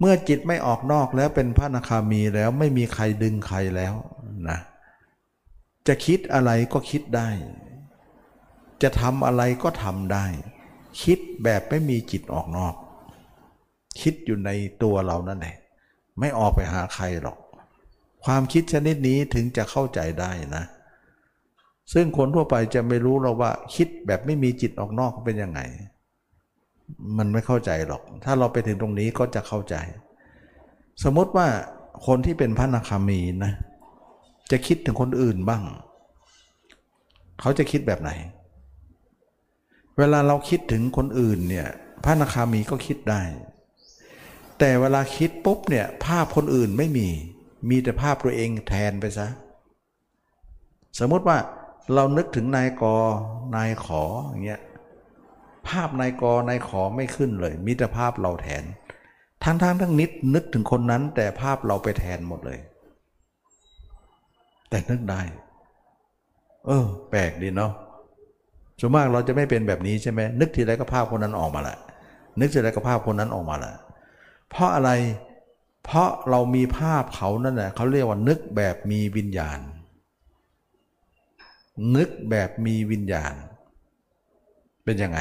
[SPEAKER 1] เมื่อจิตไม่ออกนอกแล้วเป็นพระนาคามีแล้วไม่มีใครดึงใครแล้วนะจะคิดอะไรก็คิดได้ จะทำอะไรก็ทำได้ คิดแบบไม่มีจิตออกนอก คิดอยู่ในตัวเรานั่นแหละไม่ออกไปหาใครหรอก ความคิดชนิดนี้ถึงจะเข้าใจได้นะ ซึ่งคนทั่วไปจะไม่รู้เราว่าคิดแบบไม่มีจิตออกนอกเป็นยังไง มันไม่เข้าใจหรอก ถ้าเราไปถึงตรงนี้ก็จะเข้าใจ สมมติว่าคนที่เป็นพระนาคามีนะ จะคิดถึงคนอื่นบ้าง เขาจะคิดแบบไหน เวลาเราคิดถึงคนอื่นเนี่ยพระนาคามีก็คิดได้ แต่เวลาคิดปุ๊บเนี่ยภาพคนอื่นไม่มี มีแต่ภาพตัวเองแทนไปซะ สมมติว่าเรานึกถึงนายกนายขออย่างเงี้ยภาพนายกนายขอไม่ขึ้นเลยมีแต่ภาพเราแทน ทั้งๆททั้งนิดนึกถึงคนนั้น แต่ภาพเราไปแทนหมดเลย แต่นึกได้ เออ แปลกดีเนาะส่วนมากเราจะไม่เป็นแบบนี้ใช่ไหมนึกทีไรก็ภาพคนนั้นออกมาละนึกทีไรก็ภาพคนนั้นออกมาละเพราะอะไร เพราะเรามีภาพเขานั่นแหละเขาเรียกว่านึกแบบมีวิญญาณ นึกแบบมีวิญญาณ เป็นยังไง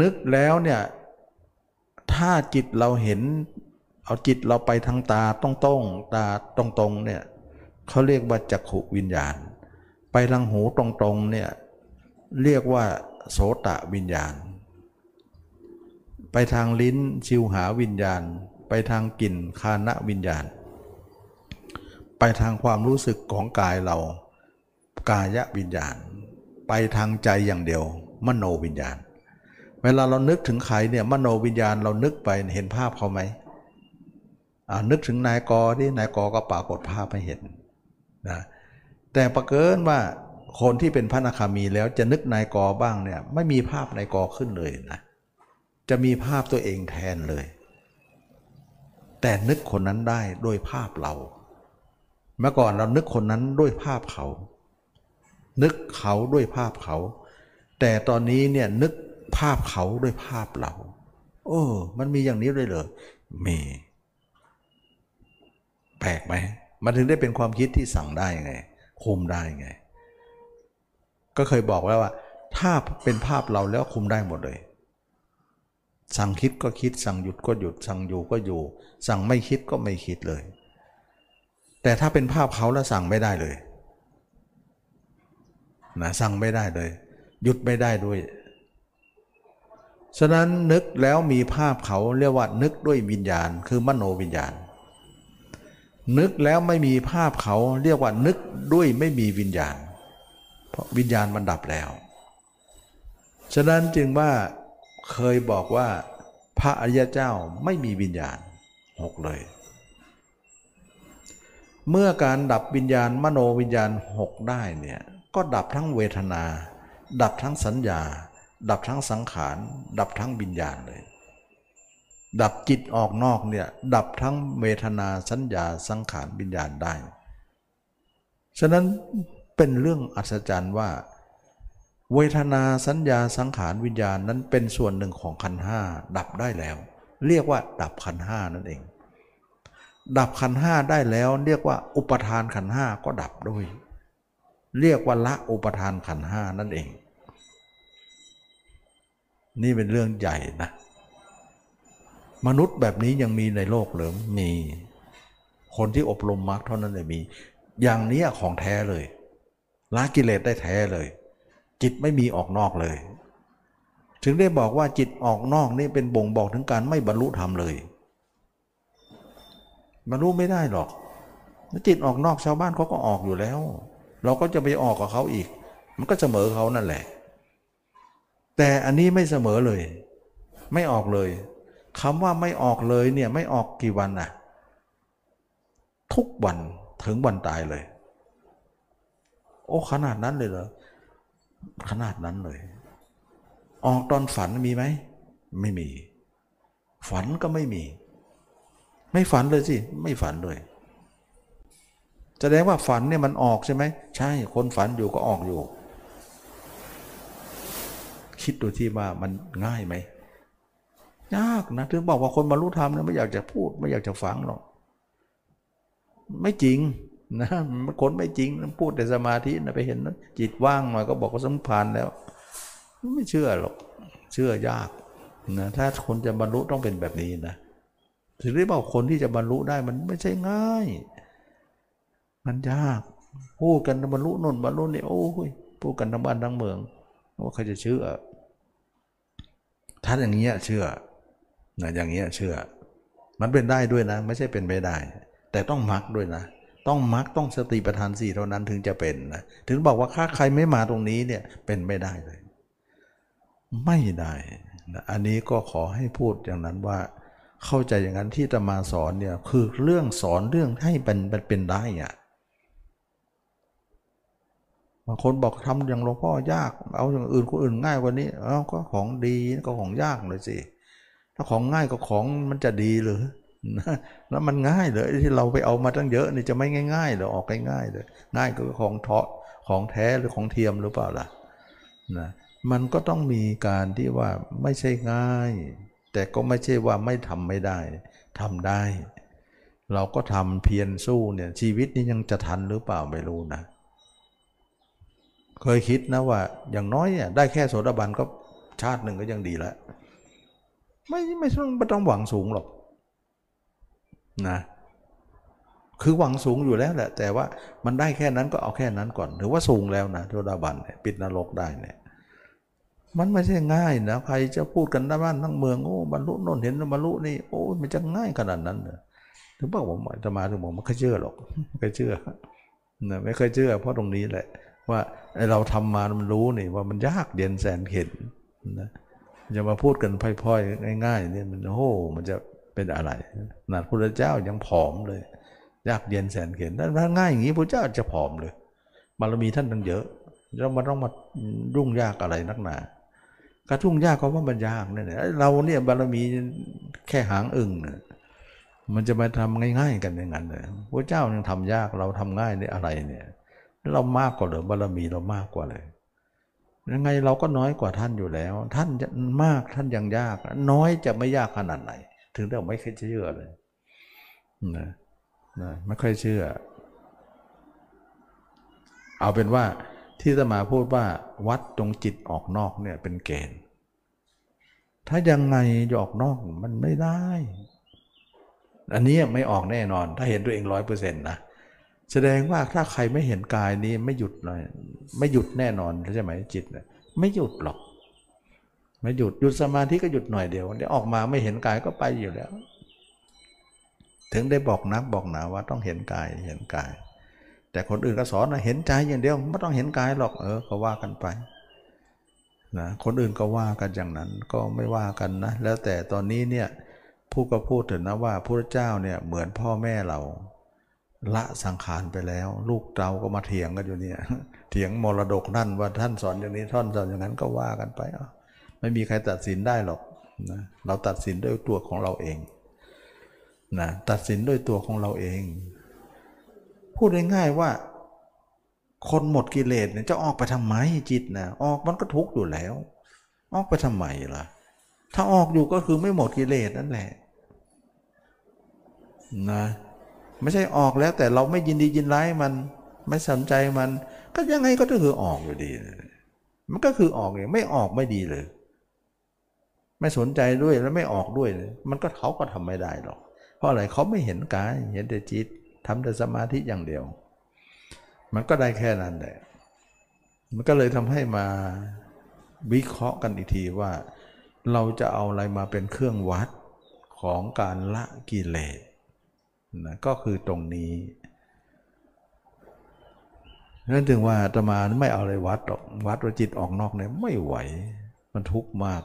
[SPEAKER 1] นึกแล้วเนี่ยถ้าจิตเราเห็น เอาจิตเราไปทางตาต้องต้องตาตรงตรงเนี่ยเขาเรียกว่าจักขุวิญญาณ ไปทางหูตรงตรงเนี่ยเรียกว่าโสตะวิญญาณ ไปทางลิ้นชิวหาวิญญาณ ไปทางกลิ่นคานะวิญญาณ ไปทางความรู้สึกของกายเรากายวิญญาณ ไปทางใจอย่างเดียว มโนวิญญาณ เวลาเรานึกถึงใครเนี่ยมโนวิญญาณเรานึกไปเห็นภาพเขาไหมนึกถึงนายกอที่นายกอก็ปรากฏภาพให้เห็นนะแต่ประเกินว่าคนที่เป็นพระนาคามีแล้วจะนึกนายกอบ้างเนี่ยไม่มีภาพนายกอขึ้นเลยนะจะมีภาพตัวเองแทนเลย แต่นึกคนนั้นได้ด้วยภาพเรา เมื่อก่อนเรานึกคนนั้นด้วยภาพเขา นึกเขาด้วยภาพเขา แต่ตอนนี้เนี่ยนึกภาพเขาด้วยภาพเรา โอ้มันมีอย่างนี้เลยเหรอมีแปลกไหมมันถึงได้เป็นความคิดที่สั่งได้ไงคุมได้ไง ก็เคยบอกแล้วว่า ถ้าเป็นภาพเราแล้วคุมได้หมดเลย สั่งคิดก็คิด สั่งหยุดก็หยุด สั่งอยู่ก็อยู่ สั่งไม่คิดก็ไม่คิดเลย แต่ถ้าเป็นภาพเขาแล้วสั่งไม่ได้เลยนะสั่งไม่ได้เลย หยุดไม่ได้ด้วย ฉะนั้นนึกแล้วมีภาพเขาเรียกว่านึกด้วยวิญญาณ คือมโนวิญญาณ นึกแล้วไม่มีภาพเขาเรียกว่านึกด้วยไม่มีวิญญาณ เพราะวิญญาณมันดับแล้ว ฉะนั้นจึงว่า เคยบอกว่าพระอริยเจ้าไม่มีวิญญาณหกเลย เมื่อการดับวิญญาณมโนวิญญาณหกได้เนี่ยก็ดับทั้งเวทนา ดับทั้งสัญญา ดับทั้งสังขาร ดับทั้งวิญญาณเลย ดับจิตออกนอกเนี่ยดับทั้งเวทนาสัญญาสังขารวิญญาณได้ ฉะนั้นเป็นเรื่องอัศจรรย์ว่า เวทนาสัญญาสังขารวิญญาณนั้นเป็นส่วนหนึ่งของขันห้าดับได้แล้ว เรียกว่าดับขันห้านั่นเอง ดับขันห้าได้แล้วเรียกว่าอุปทานขันห้าก็ดับด้วย เรียกว่าละอุปทานขันห้านั่นเอง นี่เป็นเรื่องใหญ่นะ มนุษย์แบบนี้ยังมีในโลกหรือมีคนที่อบรมมรรคเท่านั้นเลยมี อย่างนี้ของแท้เลยละกิเลสได้แท้เลย จิตไม่มีออกนอกเลย ถึงได้บอกว่าจิตออกนอกนี่เป็นบ่งบอกถึงการไม่บรรลุธรรมเลยบรรลุไม่ได้หรอกจิตออกนอกชาวบ้านเขาก็ออกอยู่แล้ว เราก็จะไปออกกับเขาอีก มันก็เสมอเขานั่นแหละ แต่อันนี้ไม่เสมอเลย ไม่ออกเลยคำว่าไม่ออกเลยเนี่ยไม่ออกกี่วันน่ะ ทุกวันถึงวันตายเลย โอ้ขนาดนั้นเลยเหรอ ขนาดนั้นเลย ออกตอนฝันมีไหม ไม่มี ฝันก็ไม่มี ไม่ฝันเลยสิ ไม่ฝันเลยแสดงว่าฝันเนี่ยมันออกใช่ไหม ใช่ คนฝันอยู่ก็ออกอยู่ คิดดูที่ว่ามันง่ายไหม ยากนะ ถึงบอกว่าคนบรรลุธรรมเนะไม่อยากจะพูด ไม่อยากจะฟังหรอก ไม่จริง นะมันคนไม่จริงพูดแต่สมาธินะไปเห็นนะจิตว่างหน่อยก็บอกว่าสมพันธ์แล้ว ไม่เชื่อหรอก เชื่อยากนะถ้าคนจะบรรลุต้องเป็นแบบนี้นะถึงได้บอกคนที่จะบรรลุได้มันไม่ใช่ง่าย มันยากพูดกันบรรลุนนบรรลุนี่โอ้ยพูดกันทั้งบ้านทั้งเมืองว่าใครจะเชื่อถ้าอย่างนี้เชื่อนะอย่างนี้เชื่อ มันเป็นได้ด้วยนะ ไม่ใช่เป็นไม่ได้ แต่ต้องมักด้วยนะ ต้องมักต้องสติปัฏฐานสี่เท่านั้นถึงจะเป็นนะถึงบอกว่าถ้าใครไม่มาตรงนี้เนี่ยเป็นไม่ได้เลย ไม่ได้นะอันนี้ก็ขอให้พูดอย่างนั้นว่า เข้าใจอย่างนั้นที่จะมาสอนเนี่ยคือเรื่องสอนเรื่องให้เป็นเป็นได้อะบางคนบอกทำอย่างหลวงพ่อยาก เอาอย่างอื่นคนอื่นง่ายกว่านี้เอาก็ของดีก็ของยากเลยสิถ้าของง่ายก็ของมันจะดีหรือ แล้วมันง่ายเลยที่เราไปเอามาตั้งเยอะนี่จะไม่ง่ายๆหรอออกง่ายๆเลยง่ายก็ของเทาะของแท้หรือของเทียมหรือเปล่าล่ะนะมันก็ต้องมีการที่ว่าไม่ใช่ง่าย แต่ก็ไม่ใช่ว่าไม่ทำไม่ได้ทำได้ เราก็ทำเพียรสู้เนี่ยชีวิตนี้ยังจะทันหรือเปล่าไม่รู้นะ เคยคิดนะว่า อย่างน้อยเนี่ยได้แค่โสดาบันก็ชาติหนึ่งก็ยังดีแล้วไม่ไม่ต้องไม่ต้องหวังสูงหรอก นะคือหวังสูงอยู่แล้วแหละ แต่ว่ามันได้แค่นั้นก็เอาแค่นั้นก่อน ถือว่าสูงแล้วนะโสดาบันเนี่ยปิดนรกได้เนี่ยมันไม่ใช่ง่ายนะใครจะพูดกันทั้งบ้านทั้งเมืองโอ้บรรลุโน่นเห็นบรรลุนี่โอ้มันจะง่ายขนาดนั้นเหรอถึงบอกผมจะมาถึงผมไม่เคยเชื่อหรอกไม่เคยเชื่อนะไม่เคยเชื่อ เพราะตรงนี้แหละ ว่าเราทำมามันรู้นี่ว่ามันยากเย็นแสนเข็นนะจะมาพูดกันพ่อยๆง่ายๆเนี่ยมันโอ้มันจะ เป็นอะไรนาพระเจ้ายังผอมเลย ยากเย็นแสนเข็นถ้าง่ายอย่างนี้พระเจ้าจะผอมเลยบารมีท่านตั้งเยอะแล้วมันต้องมารุ่งยากอะไรนักหนากระทุ่งยากก็ว่ามันยากเนี่ยเราเนี่ยบารมีแค่หางอึ่งเนี่ยมันจะมาทำง่าย ๆ กันอย่างนั้นเลยพระเจ้ายังทำยากเราทำง่ายในอะไรเนี่ย เรามากกว่าหรือบารมีเรามากกว่าเลยยังไงเราก็น้อยกว่าท่านอยู่แล้ว ท่านมากท่านยังยาก น้อยจะไม่ยากขนาดไหน ถึงได้ไม่เคยเชื่อเลยนะนะไม่ค่อยเชื่อ เอาเป็นว่าที่จะมาพูดว่าวัดตรงจิตออกนอกเนี่ยเป็นเกณฑ์ ถ้ายังไงจะออกนอกมันไม่ได้ อันนี้ไม่ออกแน่นอน ถ้าเห็นตัวเองร้อยเปอร์เซ็นต์นะ แสดงว่าถ้าใครไม่เห็นกายนี้ไม่หยุดเลยไม่หยุดแน่นอนใช่ไหมจิตเนี่ยไม่หยุดหรอก ไม่หยุดหยุดสมาธิก็หยุดหน่อยเดียวเดี๋ยวออกมาไม่เห็นกายก็ไปอยู่แล้ว ถึงได้บอกนักบอกหนาว่าต้องเห็นกายเห็นกาย แต่คนอื่นก็สอนนะเห็นใจอย่างเดียวไม่ต้องเห็นกายหรอกเออก็ว่ากันไปนะคนอื่นก็ว่ากันอย่างนั้นก็ไม่ว่ากันนะ แล้วแต่ตอนนี้เนี่ยผู้ก็พูดถึงนะว่าพระเจ้าเนี่ยเหมือนพ่อแม่เรา ละสังขารไปแล้ว ลูกเราก็มาเถียงกันอยู่เนี่ยเถียงมรดกนั่นว่าท่านสอนอย่างนี้ท่านสอนอย่างนั้นก็ว่ากันไปอะ ไม่มีใครตัดสินได้หรอกนะเราตัดสินด้วยตัวของเราเองนะตัดสินด้วยตัวของเราเอง พูดง่ายๆว่า คนหมดกิเลสเนี่ยจะออกไปทำไมจิตนะออกมันก็ทุกข์อยู่แล้ว ออกไปทำไมล่ะ ถ้าออกอยู่ก็คือไม่หมดกิเลสนั่นแหละนะไม่ใช่ออกแล้วแต่เราไม่ยินดียินร้ายมันไม่สนใจมัน ก็ยังไงก็คือออกอยู่ดี มันก็คือออกเองไม่ออกไม่ดีเลย ไม่สนใจด้วยแล้วไม่ออกด้วย มันก็เขาก็ทำไม่ได้หรอก เพราะอะไรเขาไม่เห็นกายเห็นแต่จิตทำแต่สมาธิอย่างเดียว มันก็ได้แค่นั้นแหละมันก็เลยทำให้มาวิเคราะห์กันอีกทีว่า เราจะเอาอะไรมาเป็นเครื่องวัดของการละกิเลสนะก็คือตรงนี้นั่นถึงว่าตมาไม่เอาอะไรวัดหรอกวัดว่าจิตออกนอกเนี่ยไม่ไหว มันทุกข์มาก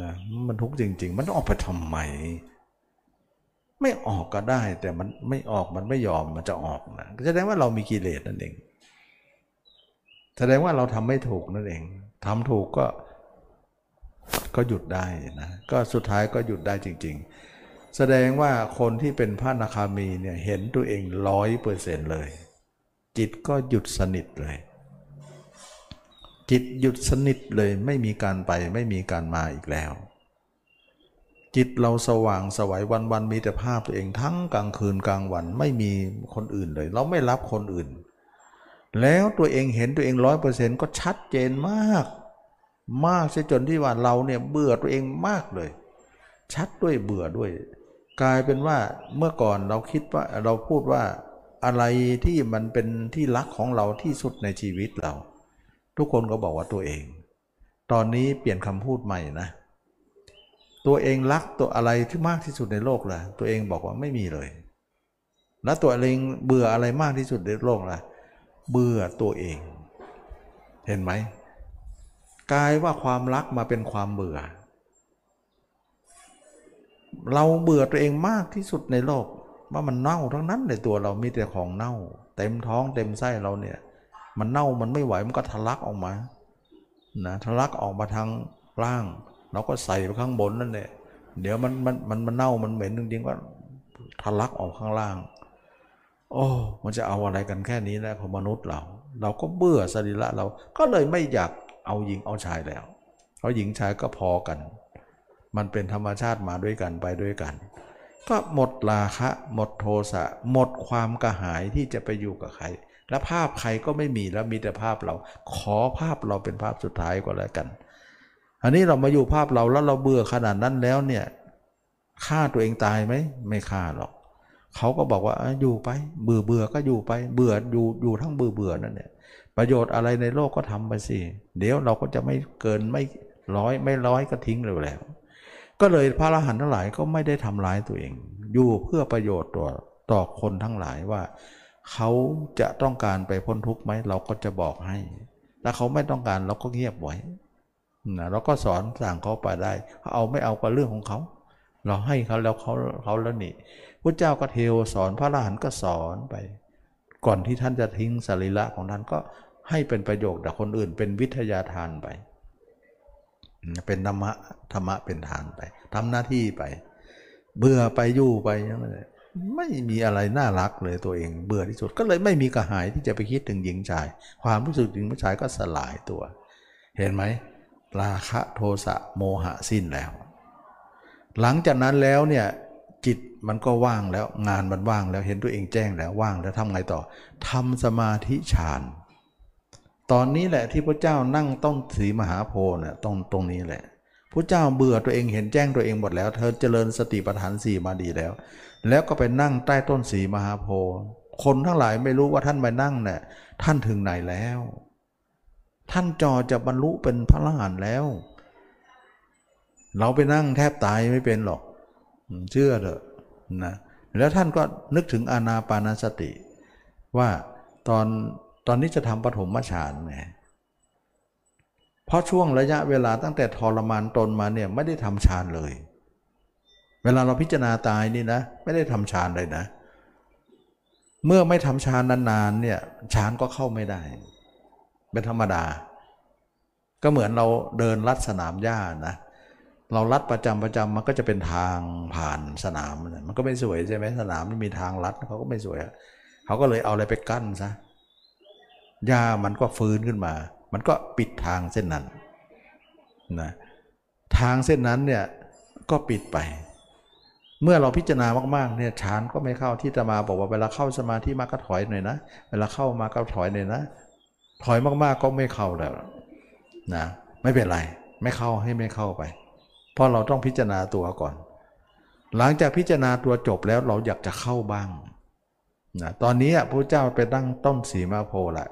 [SPEAKER 1] นะมันทุกข์จริง ๆ มันออกไปทำไม ไม่ออกก็ได้ แต่มันไม่ออกมันไม่ยอมมันจะออกนะแสดงว่าเรามีกิเลสนั่นเอง แสดงว่าเราทำไม่ถูกนั่นเองทำถูกก็ก็หยุดได้นะ ก็สุดท้ายก็หยุดได้จริง ๆ แสดงว่าคนที่เป็นพระนาคามีเนี่ยเห็นตัวเองร้อยเปอร์เซ็นต์เลย จิตก็หยุดสนิทเลย จิตหยุดสนิทเลยไม่มีการไปไม่มีการมาอีกแล้ว จิตเราสว่างสวัยวันวันมีแต่ภาพตัวเองทั้งกลางคืนกลางวันไม่มีคนอื่นเลย เราไม่รับคนอื่น แล้วตัวเองเห็นตัวเองร้อยเปอร์เซ็นต์ก็ชัดเจนมาก มากซะจนที่ว่าเราเนี่ยเบื่อตัวเองมากเลย ชัดด้วยเบื่อด้วย กลายเป็นว่าเมื่อก่อนเราคิดว่าเราพูดว่าอะไรที่มันเป็นที่รักของเราที่สุดในชีวิตเรา ทุกคนก็บอกว่าตัวเอง ตอนนี้เปลี่ยนคำพูดใหม่นะ ตัวเองรักตัวอะไรที่มากที่สุดในโลกล่ะ ตัวเองบอกว่าไม่มีเลย แล้วตัวเองเบื่ออะไรมากที่สุดในโลกล่ะ เบื่อตัวเอง เห็นไหมกลายว่าความรักมาเป็นความเบื่อ เราเบื่อตัวเองมากที่สุดในโลกว่ามันเน่าทั้งนั้นในตัวเรามีแต่ของเน่า เต็มท้องเต็มไส้เราเนี่ย มันเน่ามันไม่ไหวมันก็ทะลักออกมานะทะลักออกมาทางล่าง เราก็ใส่ไปข้างบนนั่นแหละเดี๋ยวมันมันมันมันเน่ามันเหม็นจริงๆก็ทะลักออกข้างล่าง โอ้มันจะเอาอะไรกันแค่นี้แล้วของมนุษย์เรา เราก็เบื่อสรีระเราก็เลยไม่อยากเอาหญิงเอาชายแล้วเพราะหญิงชายก็พอกัน มันเป็นธรรมชาติมาด้วยกันไปด้วยกัน ก็หมดราคะ หมดโทสะหมดความกระหายที่จะไปอยู่กับใคร และภาพใครก็ไม่มีแล้วมีแต่ภาพเรา ขอภาพเราเป็นภาพสุดท้ายก็แล้วกัน อันนี้เรามาอยู่ภาพเราแล้วเราเบื่อขนาดนั้นแล้วเนี่ยฆ่าตัวเองตายไหมไม่ฆ่าหรอกเขาก็บอกว่าอยู่ไป เบื่อเบื่อก็อยู่ไป เบื่ออยู่อยู่ทั้งเบื่อเบื่อนั่นเนี่ยประโยชน์อะไรในโลกก็ทำไปสิเดี๋ยวเราก็จะไม่เกินไม่ร้อยไม่ร้อยก็ทิ้งเลยแล้ว ก็เลยพระอรหันต์ทั้งหลายก็ไม่ได้ทำร้ายตัวเอง อยู่เพื่อประโยชน์ต่อต่อคนทั้งหลายว่า เขาจะต้องการไปพ้นทุกข์ไหมเราก็จะบอกให้ ถ้าเขาไม่ต้องการเราก็เงียบไว้นะเราก็สอนสั่งเขาไปได้เอาไม่เอาก็เรื่องของเขา เราให้เขาแล้วเขาเขาแล้วนี่พระเจ้าก็เทวสอนพระอรหันต์ก็สอนไป ก่อนที่ท่านจะทิ้งสรีระของท่านก็ให้เป็นประโยชน์แต่คนอื่น เป็นวิทยาทานไป เป็นธรรมะธรรมะเป็นทานไปทำหน้าที่ไป เบื่อไปยู่ไปยังไง ไม่มีอะไรน่ารักเลยตัวเองเบื่อที่สุด ก็เลยไม่มีกระหายที่จะไปคิดถึงหญิงชาย ความรู้สึกถึงผู้ชายก็สลายตัว เห็นไหมราคะโทสะโมหะสิ้นแล้ว หลังจากนั้นแล้วเนี่ยจิตมันก็ว่างแล้วงานมันว่างแล้วเห็นตัวเองแจ้งแล้วว่างแล้วทำไงต่อทำสมาธิฌานตอนนี้แหละที่พระเจ้านั่งต้นสีมหาโพธิ์นี่ยตรงตรงนี้แหละพระเจ้าเบื่อตัวเองเห็นแจ้งตัวเองหมดแล้ว เธอเจริญสติปัฏฐานสี่มาดีแล้ว แล้วก็ไปนั่งใต้ต้นสีมหาโพธิ์คนทั้งหลายไม่รู้ว่าท่านไปนั่งเนี่ยท่านถึงไหนแล้ว ท่านจอจะบรรลุเป็นพระอรหันต์แล้ว เราไปนั่งแทบตายไม่เป็นหรอก เชื่อเถอะนะแล้วท่านก็นึกถึงอานาปานสติ ว่าตอนตอนนี้จะทำปฐมฌานไงเพราะช่วงระยะเวลาตั้งแต่ทรมานตนมาเนี่ยไม่ได้ทำฌานเลย เวลาเราพิจารณาตายนี่นะ ไม่ได้ทำฌานเลยนะ เมื่อไม่ทำฌานนานๆเนี่ยฌานก็เข้าไม่ได้ เป็นธรรมดา ก็เหมือนเราเดินลัดสนามหญ้านะเราลัดประจำประจำมันก็จะเป็นทางผ่านสนาม มันก็ไม่สวยใช่ไหมสนามมันมีทางลัดเขาก็ไม่สวยเขาก็เลยเอาอะไรไปกั้นซะหญ้ามันก็ฟื้นขึ้นมา มันก็ปิดทางเส้นนั้นนะทางเส้นนั้นเนี่ยก็ปิดไป เมื่อเราพิจารณามากๆเนี่ยฌานก็ไม่เข้าที่จะมาบอกว่าเวลาเข้าสมาธิมากก็ถอยหน่อยนะ เวลาเข้ามาก็ถอยหน่อยนะ ถอยมากๆก็ไม่เข้าแล้วนะไม่เป็นไร ไม่เข้าให้ไม่เข้าไป เพราะเราต้องพิจารณาตัวก่อน หลังจากพิจารณาตัวจบแล้วเราอยากจะเข้าบ้างนะตอนนี้พระเจ้าไปตั้งต้นสีมาโพละ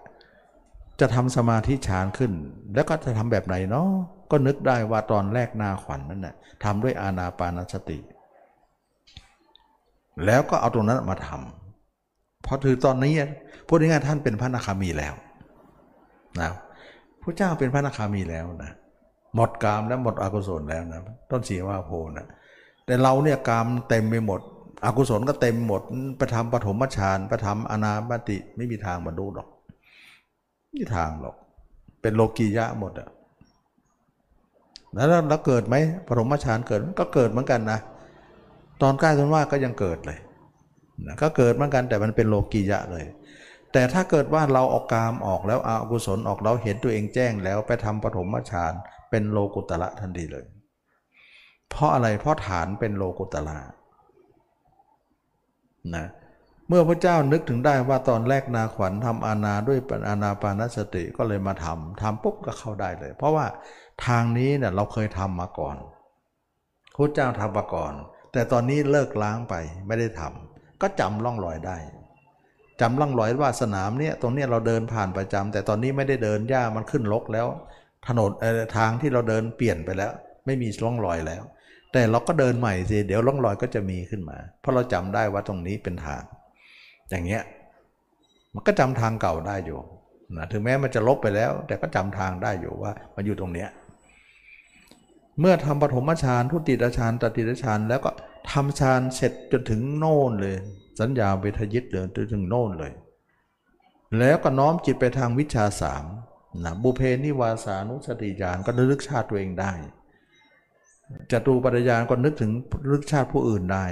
[SPEAKER 1] จะทำสมาธิฌานขึ้น แล้วก็จะทำแบบไหนเนาะก็นึกได้ว่าตอนแรกนาขวัญนนั่นนะทำด้วยอาณาปานสติ แล้วก็เอาตรงนั้นมาทำเพราะถือตอนนี้พูดง่ายๆท่านเป็นพระนาคามีแล้วนะพระเจ้าเป็นพระนาคามีแล้วนะหมดกามแล้วหมดอกุศลแล้วนะต้นสีว่าโพนะแต่เราเนี่ยกามเต็มไปหมด อกุศลก็เต็มหมดไปทำปฐมฌานไปทำอนาปติไม่มีทางบรรลุหรอกไม่มีทางหรอก เป็นโลกียะหมดอะแล้วแล้วเกิดไหมปฐมฌานเกิดก็เกิดเหมือนกันนะ ตอนใกล้ต้นว่าก็ยังเกิดเลยนะก็เกิดเหมือนกันแต่มันเป็นโลกียะเลย แต่ถ้าเกิดว่าเราออกกามออกแล้วอากุศลออกเราเห็นตัวเองแจ้งแล้วไปทำปฐมฌานเป็นโลกุตละทันทีเลย เพราะอะไรเพราะฐานเป็นโลกุตละนะเมื่อพระเจ้านึกถึงได้ว่าตอนแรกนาขวัญทำอาณาด้วยอาณาปานสติก็เลยมาทำทำปุ๊บก็เข้าได้เลย เพราะว่าทางนี้เนี่ยเราเคยทำมาก่อนพระเจ้าทำมาก่อน แต่ตอนนี้เลิกล้างไปไม่ได้ทำก็จำล่องรอยได้จำล่องรอยว่าสนามเนี่ยตรงเนี้ยเราเดินผ่านประจำแต่ตอนนี้ไม่ได้เดินหญ้ามันขึ้นลกแล้ว ถนนทางที่เราเดินเปลี่ยนไปแล้ว ไม่มีร่องรอยแล้ว แต่เราก็เดินใหม่สิเดี๋ยวร่องรอยก็จะมีขึ้นมา เพราะเราจำได้ว่าตรงนี้เป็นทาง อย่างเงี้ยมันก็จำทางเก่าได้อยู่นะถึงแม้มันจะลบไปแล้ว แต่ก็จำทางได้อยู่ว่ามันอยู่ตรงเนี้ย เมื่อทำปฐมฌานทุติยฌานตติยฌานแล้วก็ทำฌานเสร็จจนถึงโน่นเลย สัญญาเวทยิตเลยจนถึงโน่นเลย แล้วก็น้อมจิตไปทางวิชาสามนะบุเพนิวาสานุสติญาณก็นึกชาติตัวเองได้จตูปัญญาณก็นึกถึงลึกชาติผู้อื่นได้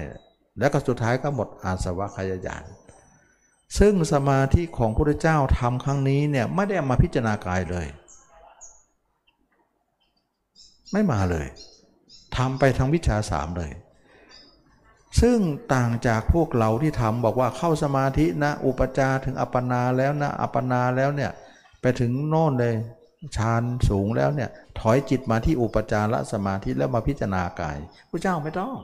[SPEAKER 1] แล้วก็สุดท้ายก็หมดอาสวะขยายานซึ่งสมาธิของพระเจ้าทำครั้งนี้เนี่ยไม่ได้มาพิจารณากายเลย ไม่มาเลยทำไปทางวิชาสามเลย ซึ่งต่างจากพวกเราที่ทำบอกว่าเข้าสมาธินะ อุปจาถึงอัปปนาแล้วนะ อัปปนาแล้วเนี่ยไปถึงโน่นเลยฌานสูงแล้วเนี่ยถอยจิตมาที่อุปจารสมาธิแล้วมาพิจารณากายพระเจ้าไม่ต้อง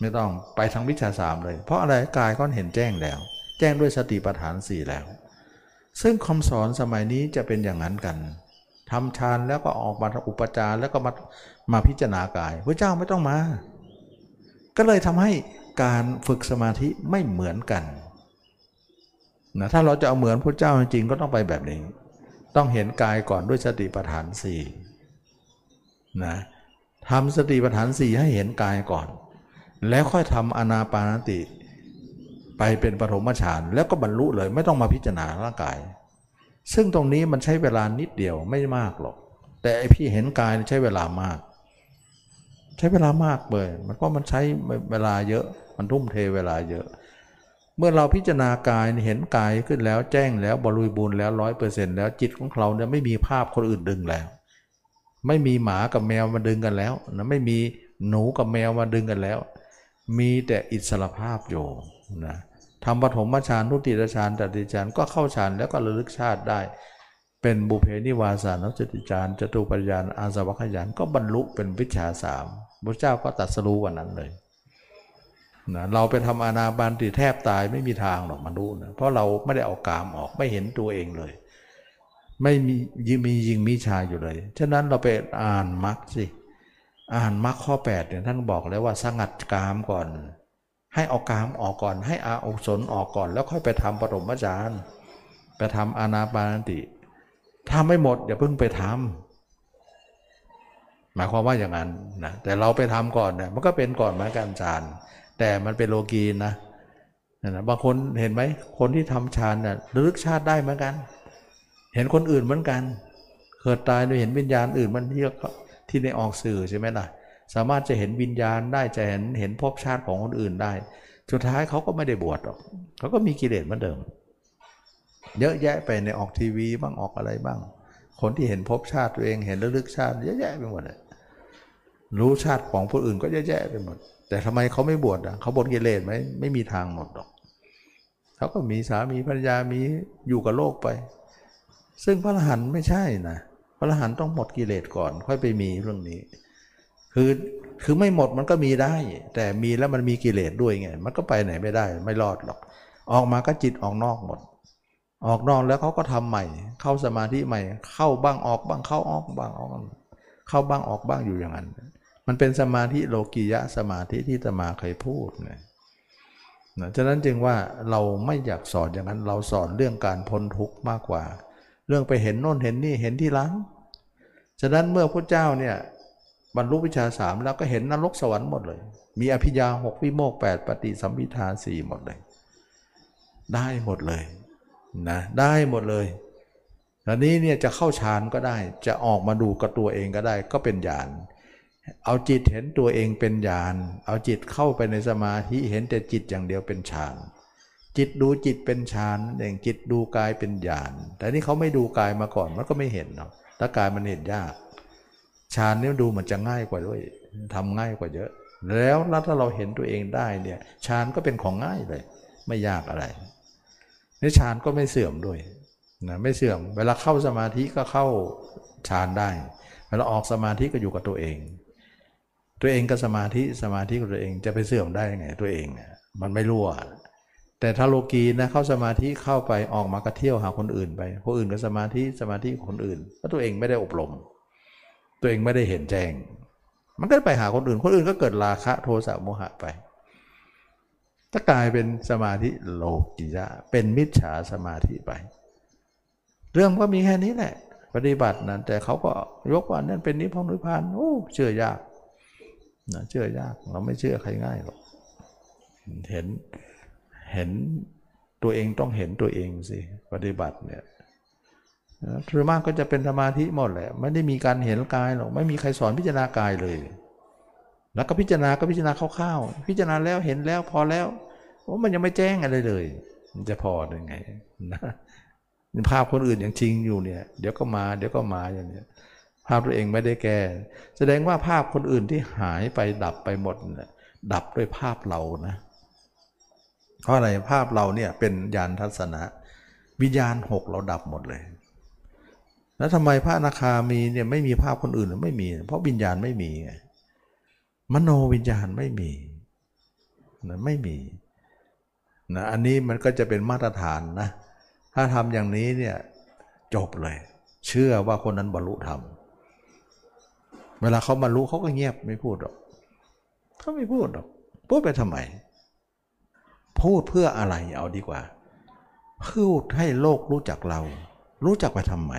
[SPEAKER 1] ไม่ต้องไปทางวิชาสามเลย เพราะอะไรกายก็เห็นแจ้งแล้ว แจ้งด้วยสติปัฏฐานสี่แล้ว ซึ่งคำสอนสมัยนี้จะเป็นอย่างนั้นกัน ทำฌานแล้วก็ออกมาอุปจารแล้วก็มามาพิจารณากายพระเจ้าไม่ต้องมา ก็เลยทำให้การฝึกสมาธิไม่เหมือนกันนะถ้าเราจะเอาเหมือนพระเจ้าจริงๆก็ต้องไปแบบนี้ ต้องเห็นกายก่อนด้วยสติปัฏฐานสี่นะทำสติปัฏฐานสี่ให้เห็นกายก่อน แล้วค่อยทำอนาปานติ ไปเป็นปฐมฌานแล้วก็บรรลุเลยไม่ต้องมาพิจารณาร่างกาย ซึ่งตรงนี้มันใช้เวลานิดเดียวไม่มากหรอก แต่ไอพี่เห็นกายใช้เวลามาก ใช้เวลามากเลยมันเพราะมันใช้เวลาเยอะมันทุ่มเทเวลาเยอะ เมื่อเราพิจารณากายเห็นกายขึ้นแล้วแจ้งแล้วบริบูรณ์แล้วร้อยเปอร์เซ็นต์แล้วจิตของเราเนี่ยไม่มีภาพคนอื่นดึงแล้ว ไม่มีหมากับแมวมาดึงกันแล้วนะไม่มีหนูกับแมวมาดึงกันแล้ว มีแต่อิสระภาพอยู่นะ ทำปฐมฌานทุติยฌานตติฌานก็เข้าฌานแล้วก็ระลึกชาติได้ เป็นบุเพนิวาสานุสติฌานจตุปัญญาอาสวัคยานก็บรรลุเป็นวิชาสามพระเจ้าก็ตัดสรู้วันนั้นเลยนะเราไปทำอานาบานติแทบตายไม่มีทางหรอกมนรู้นะเพราะเราไม่ได้เอากามออกไม่เห็นตัวเองเลย ไม่มียิงมียิงมีชายอยู่เลย ฉะนั้นเราไปอ่านมรรคสิอ่านมรรคข้อ8เนี่ยท่านบอกแล้วว่าสงัดกามก่อน ให้เอากามออกก่อน ให้อาอุศนออกก่อน แล้วค่อยไปทำปฐมฌานไปทำอานาปานติถ้าไม่หมดอย่าเพิ่งไปทำหมายความว่าอย่างนั้นนะแต่เราไปทำก่อนเนี่ยมันก็เป็นก่อนเหมือนกันฌานแต่มันเป็นโลกีนะนะบางคนเห็นไหมคนที่ทำฌานเนี่ยระลึกชาติได้เหมือนกัน เห็นคนอื่นเหมือนกัน เกิดตายโดยเห็นวิญญาณอื่นมันที่ที่ในออกสื่อใช่ไหมล่ะ สามารถจะเห็นวิญญาณได้จะเห็นเห็นภพชาติของคนอื่นได้ สุดท้ายเขาก็ไม่ได้บวชหรอกเขาก็มีกิเลสเหมือนเดิม เยอะแยะไปในออกทีวีบ้างออกอะไรบ้าง คนที่เห็นภพชาติตัวเองเห็นระลึกชาติเยอะแยะไปหมดเลยรู้ชาติของคนอื่นก็เยอะแยะไปหมด แต่ทำไมเขาไม่บวชอะเขาบวชกิเลสไหมไม่มีทางหมดหรอกเขาก็มีสามีภรรยามีอยู่กับโลกไป ซึ่งพระอรหันต์ไม่ใช่นะพระอรหันต์ต้องหมดกิเลสก่อน ค่อยไปมีเรื่องนี้ คือคือไม่หมดมันก็มีได้ แต่มีแล้วมันมีกิเลสด้วยไง มันก็ไปไหนไม่ได้ ไม่รอดหรอก ออกมาก็จิตออกนอกหมด ออกนอกแล้วเขาก็ทำใหม่ เข้าสมาธิใหม่ เข้าบ้างออกบ้างเข้าออกบ้างออกเข้าบ้างออกบ้างอยู่อย่างนั้น มันเป็นสมาธิโลกียะสมาธิที่ตมาเคยพูดนะนะฉะนั้นจึงว่าเราไม่อยากสอนอย่างนั้น เราสอนเรื่องการพ้นทุกข์มากกว่า เรื่องไปเห็นโน่นเห็นนี่เห็นที่หลัง ฉะนั้นเมื่อพระเจ้าเนี่ย บรรลุวิชาสามแล้วก็เห็นนรกสวรรค์หมดเลย มีอภิญญาหกวิโมกแปดปฏิสัมพิทาสี่หมดเลย ได้หมดเลยนะได้หมดเลยอันนี้เนี่ยจะเข้าฌานก็ได้ จะออกมาดูกับตัวเองก็ได้ ก็เป็นญาณเอาจิตเห็นตัวเองเป็นญาณเอาจิตเข้าไปในสมาธิเห็นแต่จิตอย่างเดียวเป็นฌานจิตดูจิตเป็นฌานเองจิตดูกายเป็นญาณแต่นี่เขาไม่ดูกายมาก่อนมันก็ไม่เห็นเนาะถ้ากายมันเห็นยาก ฌานนี่ดูมันจะง่ายกว่าด้วยทำง่ายกว่าเยอะ แล้วถ้าเราเห็นตัวเองได้เนี่ยฌานก็เป็นของง่ายเลย ไม่ยากอะไรนี่ฌานก็ไม่เสื่อมด้วยนะไม่เสื่อม เวลาเข้าสมาธิก็เข้าฌานได้ เวลาออกสมาธิก็อยู่กับตัวเอง ตัวเองกับสมาธิสมาธิกับตัวเองจะไปเสื่อมได้ยังไงตัวเอง มันไม่รั่วแต่ถ้าโลกีนะเข้าสมาธิเข้าไปออกมาก็เที่ยวหาคนอื่นไปคนอื่นก็สมาธิสมาธิคนอื่นเพราะตัวเองไม่ได้อบรม ตัวเองไม่ได้เห็นแจ้ง มันก็ไปหาคนอื่น คนอื่นก็เกิดราคะโทสะโมหะไปถ้ากลายเป็นสมาธิโลกิยะ เป็นมิจฉาสมาธิไป เรื่องก็มีแค่นี้แหละ ปฏิบัตินะแต่เขาก็ยกว่านั่นเป็นนิพพานนิพพานโอ้เชื่อยากนะเชื่อยากเราไม่เชื่อใครง่ายหรอกเห็นเห็นตัวเองต้องเห็นตัวเองสิปฏิบัติเนี่ย ส่วนมากก็จะเป็นสมาธิหมดแหละไม่ได้มีการเห็นกายหรอกไม่มีใครสอนพิจารณากายเลย แล้วก็พิจารณาก็พิจารณาคร่าวๆพิจารณาแล้วเห็นแล้วพอแล้วว่ามันยังไม่แจ้งอะไรเลย มันจะพอได้ไงนะภาพคนอื่นอย่างจริงอยู่เนี่ย เดี๋ยวก็มาเดี๋ยวก็มาอย่างเนี้ยภาพตัวเองไม่ได้แก้ แสดงว่าภาพคนอื่นที่หายไปดับไปหมดดับด้วยภาพเรานะเพราะอะไรภาพเราเนี่ยเป็นญาณทัศนะ วิญญาณหกเราดับหมดเลย แล้วทำไมพระอนาคามีเนี่ยไม่มีภาพคนอื่นไม่มี เพราะวิญญาณไม่มีไงมโนวิญญาณไม่มีนะไม่มีนะอันนี้มันก็จะเป็นมาตรฐานนะ ถ้าทำอย่างนี้เนี่ยจบเลย เชื่อว่าคนนั้นบรรลุธรรมเวลาเขาบรรลุเขาก็เงียบไม่พูดหรอกเขาไม่พูดหรอกพูดไปทำไม พูดเพื่ออะไรเอาดีกว่าพูดให้โลกรู้จักเรา รู้จักไปทำไม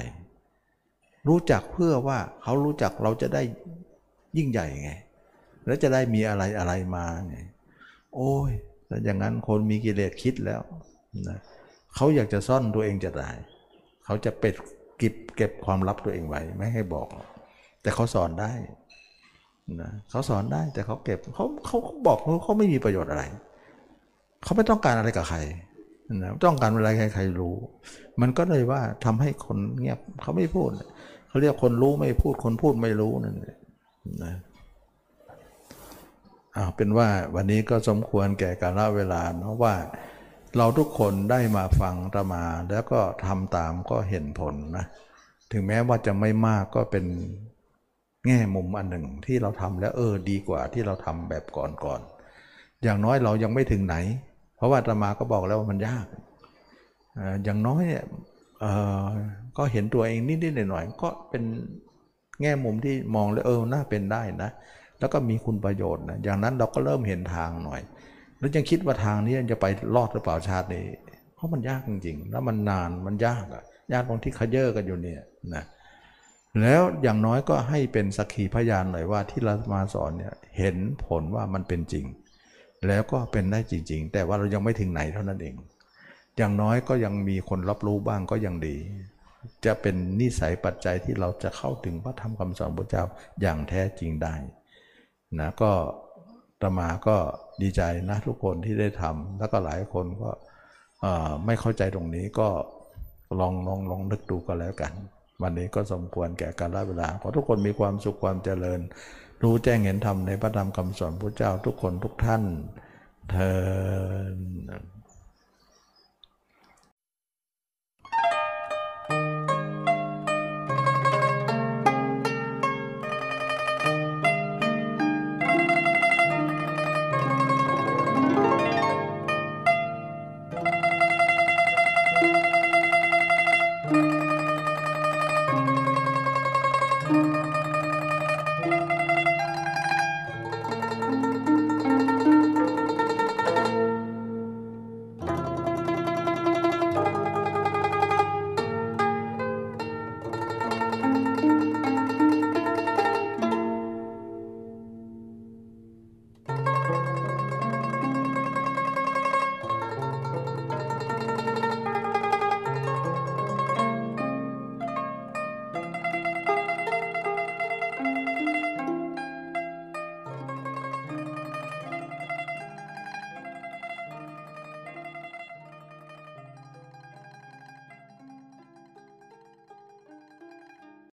[SPEAKER 1] รู้จักเพื่อว่าเขารู้จักเราจะได้ยิ่งใหญ่ไง แล้วจะได้มีอะไรอะไรมาไง โอ้ยแล้วอย่างนั้นคนมีกิเลสคิดแล้วนะเขาอยากจะซ่อนตัวเองจะตายเขาจะเป็ดเก็บเก็บความลับตัวเองไว้ไม่ให้บอก แต่เขาสอนได้นะเขาสอนได้แต่เขาเก็บเขาเขาบอกเขาเขาไม่มีประโยชน์อะไร เขาไม่ต้องการอะไรกับใครนะต้องการอะไรใครๆรู้ มันก็เลยว่าทำให้คนเงียบเขาไม่พูด เขาเรียกคนรู้ไม่พูดคนพูดไม่รู้นั่นแหละนะอ้าวเป็นว่าวันนี้ก็สมควรแก่กาลเวลาเนาะว่า เราทุกคนได้มาฟังตมาแล้วก็ทำตามก็เห็นผลนะถึงแม้ว่าจะไม่มากก็เป็นแง่มุมอันหนึ่งที่เราทำแล้วเออดีกว่าที่เราทำแบบก่อนๆอย่างน้อยเรายังไม่ถึงไหน เพราะว่าตมาก็บอกแล้วว่ามันยากอ่ออย่างน้อยเนี่ย ก็เห็นตัวเองนิดๆหน่อยๆก็เป็นแง่มุมที่มองแล้วเออน่าเป็นได้นะ แล้วก็มีคุณประโยชน์นะอย่างนั้นเราก็เริ่มเห็นทางหน่อย แล้วยังคิดว่าทางนี้จะไปรอดหรือเปล่าชาตินี้เพราะมันยากจริงๆ แล้วมันนานมันยากอะยากตรงที่ขยเยอะกันอยู่เนี่ยนะแล้วอย่างน้อยก็ให้เป็นสักขีพยานหน่อยว่าที่เรามาสอนเนี่ยเห็นผลว่ามันเป็นจริง แล้วก็เป็นได้จริง ๆ แต่ว่าเรายังไม่ถึงไหนเท่านั้นเอง อย่างน้อยก็ยังมีคนรับรู้บ้างก็ยังดี จะเป็นนิสัยปัจจัยที่เราจะเข้าถึงพระธรรมคำสอนพระเจ้าอย่างแท้จริงได้นะก็ตมาก็ดีใจนะทุกคนที่ได้ทำแล้วก็หลายคนก็ไม่เข้าใจตรงนี้ก็ลองลองลองนึกดูก็แล้วกัน วันนี้ก็สมควรแก่การละเวลาขอทุกคนมีความสุขความเจริญ รู้แจ้งเห็นธรรมในพระธรรมคำสอนพระเจ้าทุกคนทุกท่านเทอ